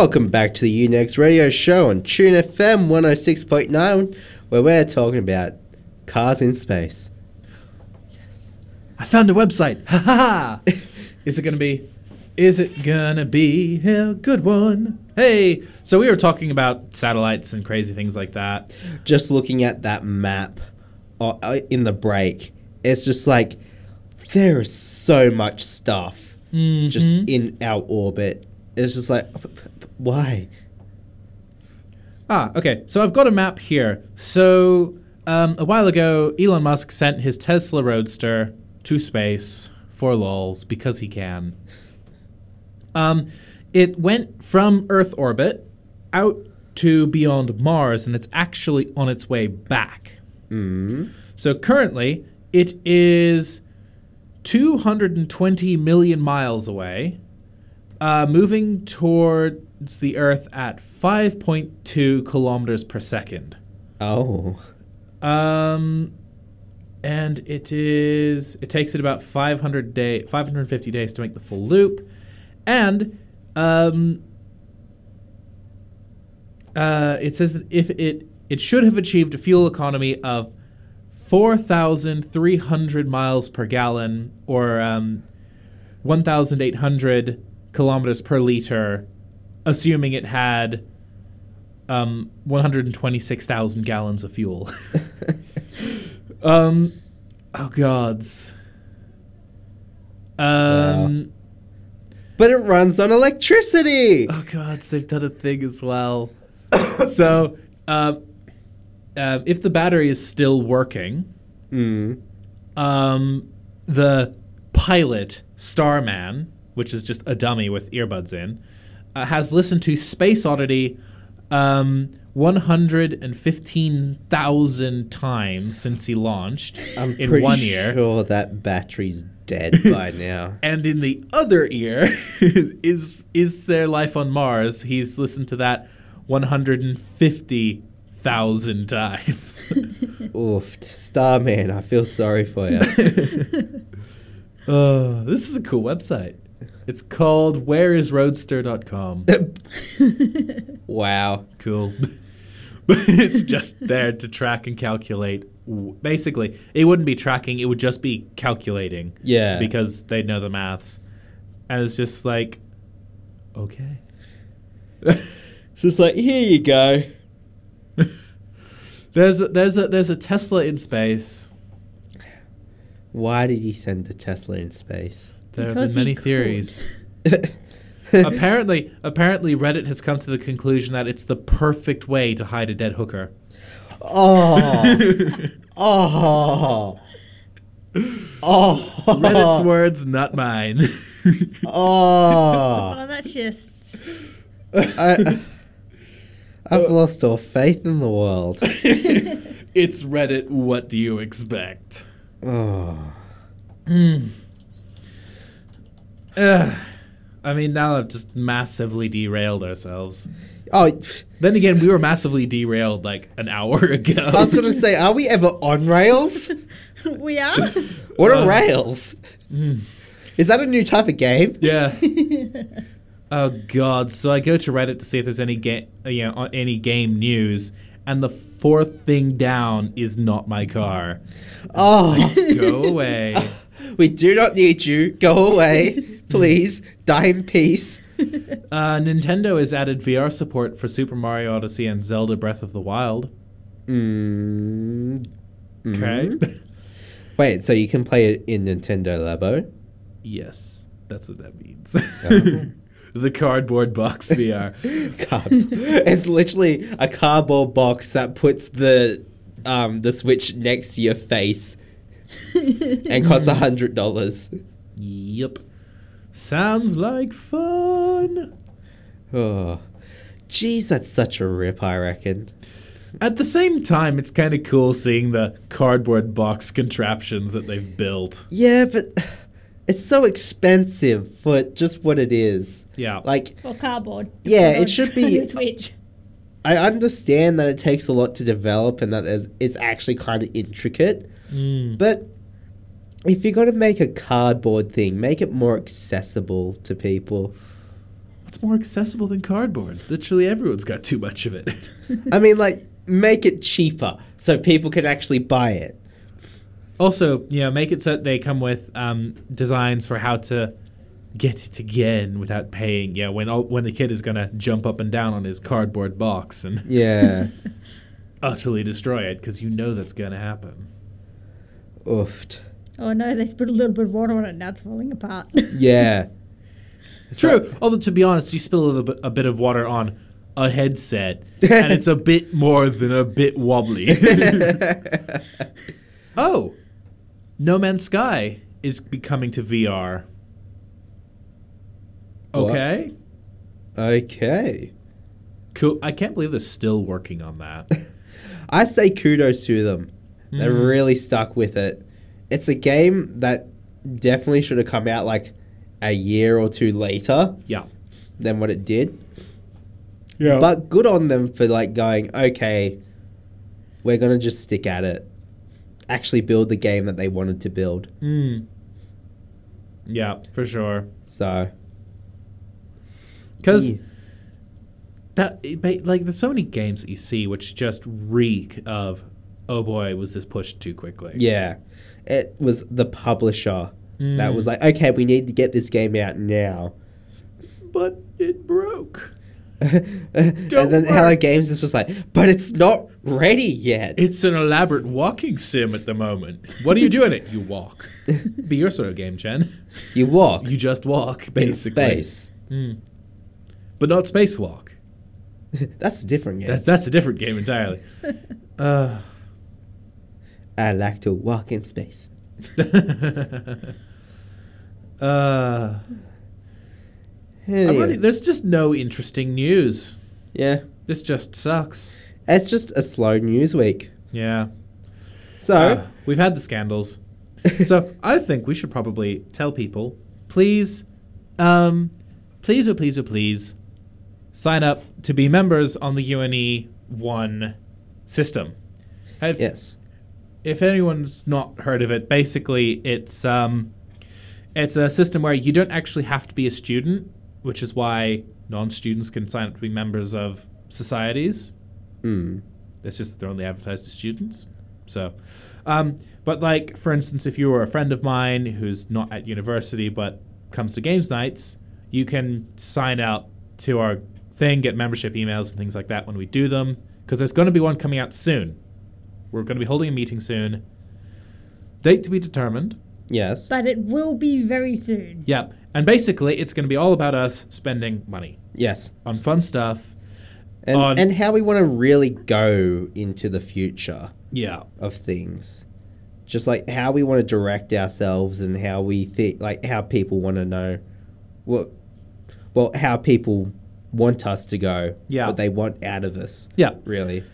Welcome back to the Unix Radio Show on Tune FM 106.9, where we're talking about cars in space. I found a website. Ha ha ha! Is it gonna be? Is it gonna be a good one? Hey, so we were talking about satellites and crazy things like that. Just looking at that map uh, uh, in the break, it's just like there is so much stuff just Mhm. in our orbit. It's just like, why? Ah, okay. So I've got a map here. So um, a while ago, Elon Musk sent his Tesla Roadster to space for lols because he can. Um, it went from Earth orbit out to beyond Mars, and it's actually on its way back. Mm. So currently, it is 220 million miles away, uh, moving towards the Earth at 5.2 kilometers per second. Oh. Um, and it is. It takes it about 500 day, 550 days to make the full loop, and um, uh, it says that if it it should have achieved a fuel economy of 4,300 miles per gallon or um, 1,800 kilometers per liter, assuming it had um, 126,000 gallons of fuel. um, oh gods. Um, But it runs on electricity. Oh gods, they've done a thing as well. so, um, um, if the battery is still working, Mm. um, the pilot Starman, which is just a dummy with earbuds in, uh, has listened to Space Oddity um, 115,000 times since he launched I'm in one year. sure that battery's dead by now. And in the other ear is is there life on Mars? He's listened to that 150,000 times. Oof, Starman, I feel sorry for you. Oh, this is a cool website. It's called whereisroadster.com. wow. Cool. but it's just there to track and calculate. Basically, it wouldn't be tracking, it would just be calculating. Yeah. Because they know the maths. And it's just like, okay. It's just like, here you go. There's a, there's a there's a Tesla in space. Why did he send the Tesla in space? There have Because been he many theories. apparently, apparently Reddit has come to the conclusion that it's the perfect way to hide a dead hooker. Oh. oh. Oh. Reddit's words, not mine. Oh. Oh, that's just. I, I've lost all faith in the world. it's Reddit. What do you expect? Oh. Hmm. Ugh. I mean, now I've just massively derailed ourselves. Oh, Then again, we were massively derailed like an hour ago. I was going to say, are we ever on rails? we are? What are Uh, rails? Is that a new type of game? Yeah. oh God! So I go to Reddit to see if there's any game, you know, any game news, and the fourth thing down is not my car. Oh. Go away. We do not need you. Go away. Please. Die in peace. Uh, Nintendo has added VR support for Super Mario Odyssey and Zelda Breath of the Wild. Mm. Okay. Wait, so you can play it in Nintendo Labo? yes, that's what that means. Oh. the cardboard box VR. Card- it's literally a cardboard box that puts the um, the Switch next to your face and costs a hundred dollars. Yep. Sounds like fun. Oh, jeez, that's such a rip. I reckon. At the same time, it's kind of cool seeing the cardboard box contraptions that they've built. Yeah, but it's so expensive for just what it is. Yeah. Like, for cardboard. Yeah, Depends it should be- the Switch. I understand that it takes a lot to develop and that it's actually kind of intricate. Mm. But if you're going to make a cardboard thing, make it more accessible to people. What's more accessible than cardboard? Literally everyone's got too much of it. I mean, like, make it cheaper so people can actually buy it. Also, you know, make it so that they come with um, designs for how to get it again without paying. Yeah, when all, when the kid is gonna jump up and down on his cardboard box and Yeah. utterly destroy it because you know that's gonna happen. Oofed. Oh no, they put a little bit of water on it. Now it's falling apart. Yeah. It's True. Although to be honest, you spill a little bit, a bit of water on a headset, and it's a bit more than a bit wobbly. oh, No Man's Sky is becoming to VR. What? Okay. Okay. Cool. I can't believe they're still working on that. I say kudos to them. They Mhm. really stuck with it. It's a game that definitely should have come out like a year or two later yeah. than what it did. Yeah. But good on them for like going, okay, we're gonna just stick at it. Actually build the game that they wanted to build. Mm. Yeah, for sure. So Because Yeah. that like there's so many games that you see which just reek of oh boy was this pushed too quickly. Yeah. It was the publisher that Mm. was like, okay, we need to get this game out now. But it broke. and then Hello Games is just like, but it's not ready yet. It's an elaborate walking sim at the moment. What are you doing in it? You walk. Be your sort of game, Jen. You walk. You just walk, in basically. space. Mm. But not spacewalk. That's a different game. That's that's a different game entirely. uh, I like to walk in space. uh, Anyway. already- there's just no interesting news. Yeah. This just sucks. It's just a slow news week. Yeah. So Uh, we've had the scandals. so I think we should probably tell people, please, um, please, oh please, oh please, sign up to be members on the UNE one system. Have- yes. If anyone's not heard of it, basically it's um, it's a system where you don't actually have to be a student, which is why non-students can sign up to be members of societies. Mm. It's just that they're only advertised to students. So, um, but like for instance, if you were a friend of mine who's not at university but comes to games nights, you can sign up to our thing, get membership emails and things like that when we do them. Because there's going to be one coming out soon. We're going to be holding a meeting soon. Date to be determined. Yes. but it will be very soon. Yep. And basically, it's going to be all about us spending money Yes. on fun stuff. And on- and how we want to really go into the future Yeah. of things. Just like how we want to direct ourselves and how we think like how people want to know what well how people want us to go. Yeah. What they want out of us. Yeah. Really.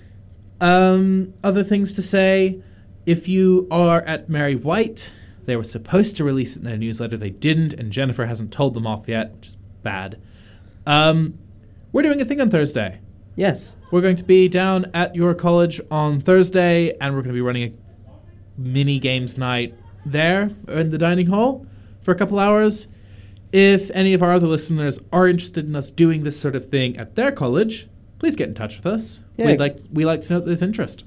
Um, other things to say. If you are at Mary White, they were supposed to release it in their newsletter. They didn't, and Jennifer hasn't told them off yet, which is bad. Um, we're doing a thing on Thursday. Yes. We're going to be down at your college on Thursday, and we're going to be running a mini games night there in the dining hall for a couple hours. If any of our other listeners are interested in us doing this sort of thing at their college, please get in touch with us. Yeah. We'd like we like to know that there's interest.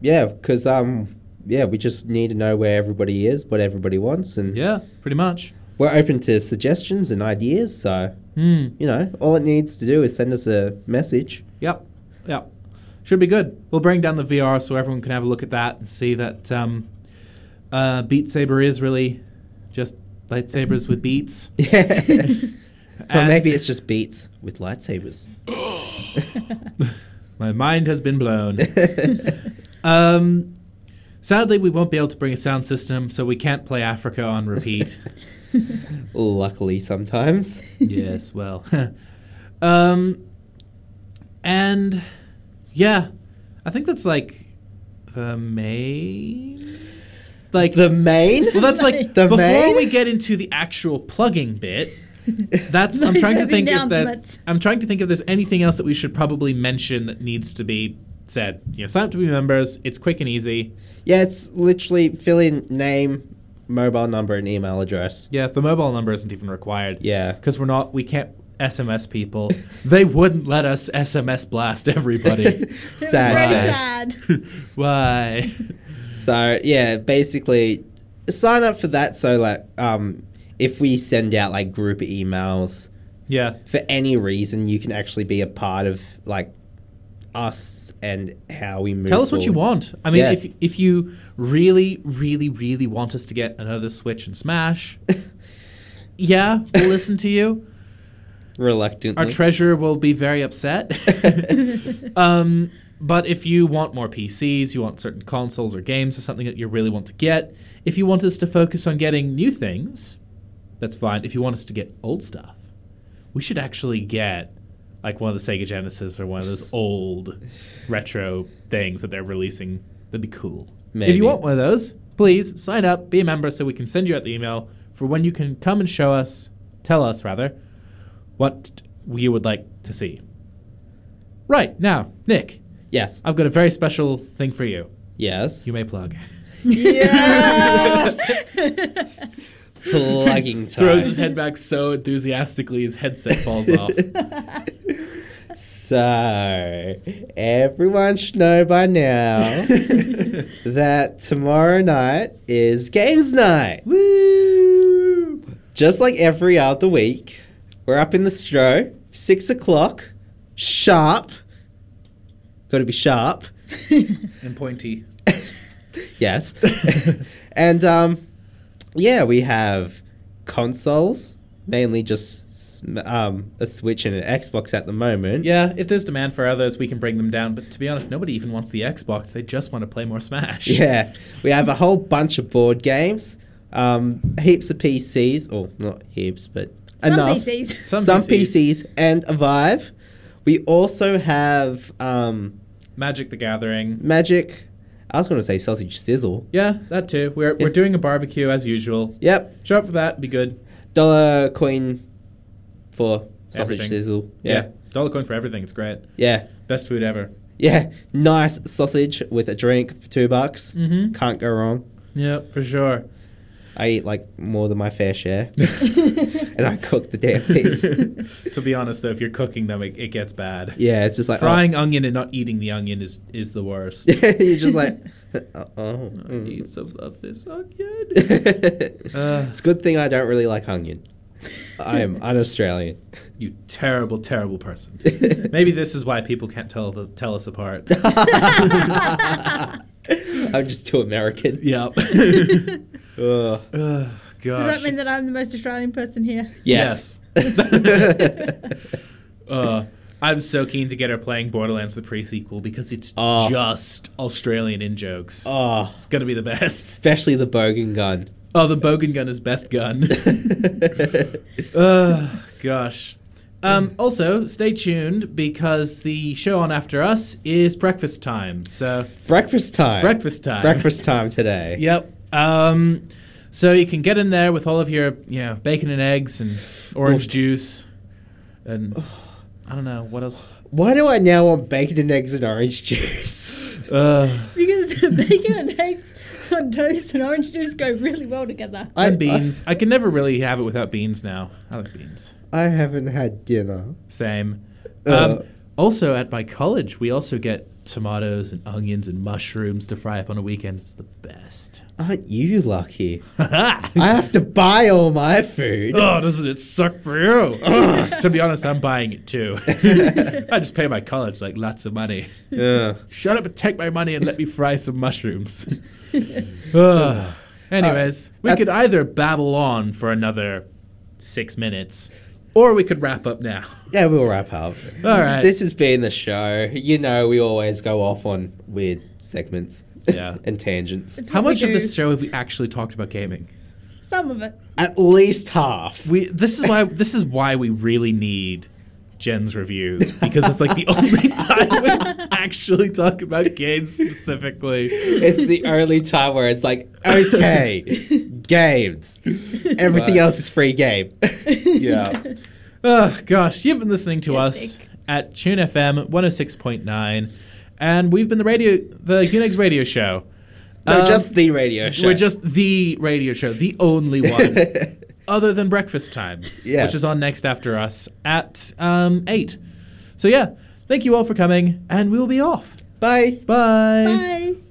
Yeah, because um, yeah, we just need to know where everybody is, what everybody wants, and Yeah, pretty much. we're open to suggestions and ideas. So Hmm. you know, all it needs to do is send us a message. Yep. Yep. Should be good. We'll bring down the VR so everyone can have a look at that and see that um, uh, Beat Saber is really just lightsabers with beats. Yeah. Or maybe it's just beats with lightsabers. My mind has been blown. um, sadly, we won't be able to bring a sound system, so we can't play Africa on repeat. Luckily, sometimes. yes, well. um, and yeah, I think that's like the main. Like the main. Well, that's like The before main? we get into the actual plugging bit. That's I'm trying to think if there's. I'm trying to think if there's anything else that we should probably mention that needs to be said. You know, sign up to be members. It's quick and easy. Yeah, it's literally fill in name, mobile number, and email address. Yeah, the mobile number isn't even required. Yeah. because we're not we can't SMS people, they wouldn't let us SMS blast everybody. Sad very sad. Why? So yeah, basically, sign up for that. So like, um, if we send out like group emails Yeah. for any reason, you can actually be a part of like us and how we move. Tell us what you want. I mean, Yeah. if if you really, really, really want us to get another Switch and Smash, yeah, we'll listen to you. Reluctantly, Our treasurer will be very upset. um, but if you want more PCs, you want certain consoles or games or something that you really want to get, if you want us to focus on getting new things, that's fine. If you want us to get old stuff, we should actually get like one of the Sega Genesis or one of those old retro things that they're releasing. That'd be cool. If you want one of those, please sign up, be a member, so we can send you out the email for when you can come and show us, tell us rather, what you would like to see. Right now, Nick, yes, I've got a very special thing for you. yes, You may plug. plugging time. Throws his head back so enthusiastically his headset falls off. So, everyone should know by now that tomorrow night is games night. Woo! Just like every other week, we're up in the stro, six o'clock, sharp. Got to be sharp. and pointy. Yes. and um, yeah, we have consoles, mainly just um, a Switch and an Xbox at the moment. Yeah, if there's demand for others, we can bring them down. But to be honest, nobody even wants the Xbox. They just want to play more Smash. Yeah, we have a whole bunch of board games, um, heaps of PCs, or not heaps, but Some enough. PCs. Some Some PCs. PCs and a Vive. We also have um, Magic the Gathering. Magic. I was going to say sausage sizzle. Yeah, that too. We're, we're doing a barbecue as usual. Yep, Show up for that. Be good. dollar coin for sausage Everything. sizzle. Yeah. Yeah, Dollar coin for everything. It's great. yeah, Best food ever. yeah. Nice sausage with a drink for two bucks. Mm-hmm. Can't go wrong. Yeah, for sure. I eat like more than my fair share, and I cook the damn things. to be honest, though, if you're cooking them, it, it gets bad. Yeah, it's just like oh. Frying onion and not eating the onion is, is the worst. You're just like, oh. mm. Eat some of this onion. it's a good thing I don't really like onion. I am un-Australian. You terrible, terrible person. Maybe this is why people can't tell the, tell us apart. I'm just too American. yep. Ugh. Ugh, Does that mean that I'm the most Australian person here? Yes. uh, I'm so keen to get her playing Borderlands the pre-sequel because it's Oh. just Australian in jokes. Oh, It's gonna be the best. especially the bogan gun. Oh, the Bogan gun is best gun. uh, gosh. Um, also, stay tuned because the show on after us is breakfast time. So Breakfast time. breakfast time. Breakfast time today. Yep. Um, so you can get in there with all of your, you know, bacon and eggs and orange juice, and I don't know what else. Why do I now want bacon and eggs and orange juice? Uh, Because bacon and eggs on toast and orange juice go really well together. I, and beans. I, can never really have it without beans now. I like beans. I, I haven't had dinner. Same. Uh. Um, also, at my college, we also get tomatoes and onions and mushrooms to fry up on a weekend. It's the best. Aren't you lucky? I have to buy all my food. Oh, doesn't it suck for you? Ugh. to be honest, I'm buying it too. I just pay my college like lots of money. Yeah. Shut up and take my money and let me fry some mushrooms. Anyways, we could either babble on for another six minutes, or we could wrap up now. Yeah, we'll wrap up. All right. This has been the show. You know, we always go off on weird segments Yeah. and tangents. It's How much of this show have we actually talked about gaming? Some of it. At least half. We this is why this is why we really need Jen's reviews because it's like the only time we actually talk about games specifically. It's the only time where it's like, okay, games. Everything else is free game. Yeah. oh gosh, you've been listening to Yes, us Dick. at Tune FM 106.9 and we've been the radio the Unix radio show. No, Um, just the radio show. We're just the radio show, the only one. other than breakfast time, Yeah. which is on next after us at um, 8. So, yeah, thank you all for coming, and we'll be off. Bye. Bye. Bye.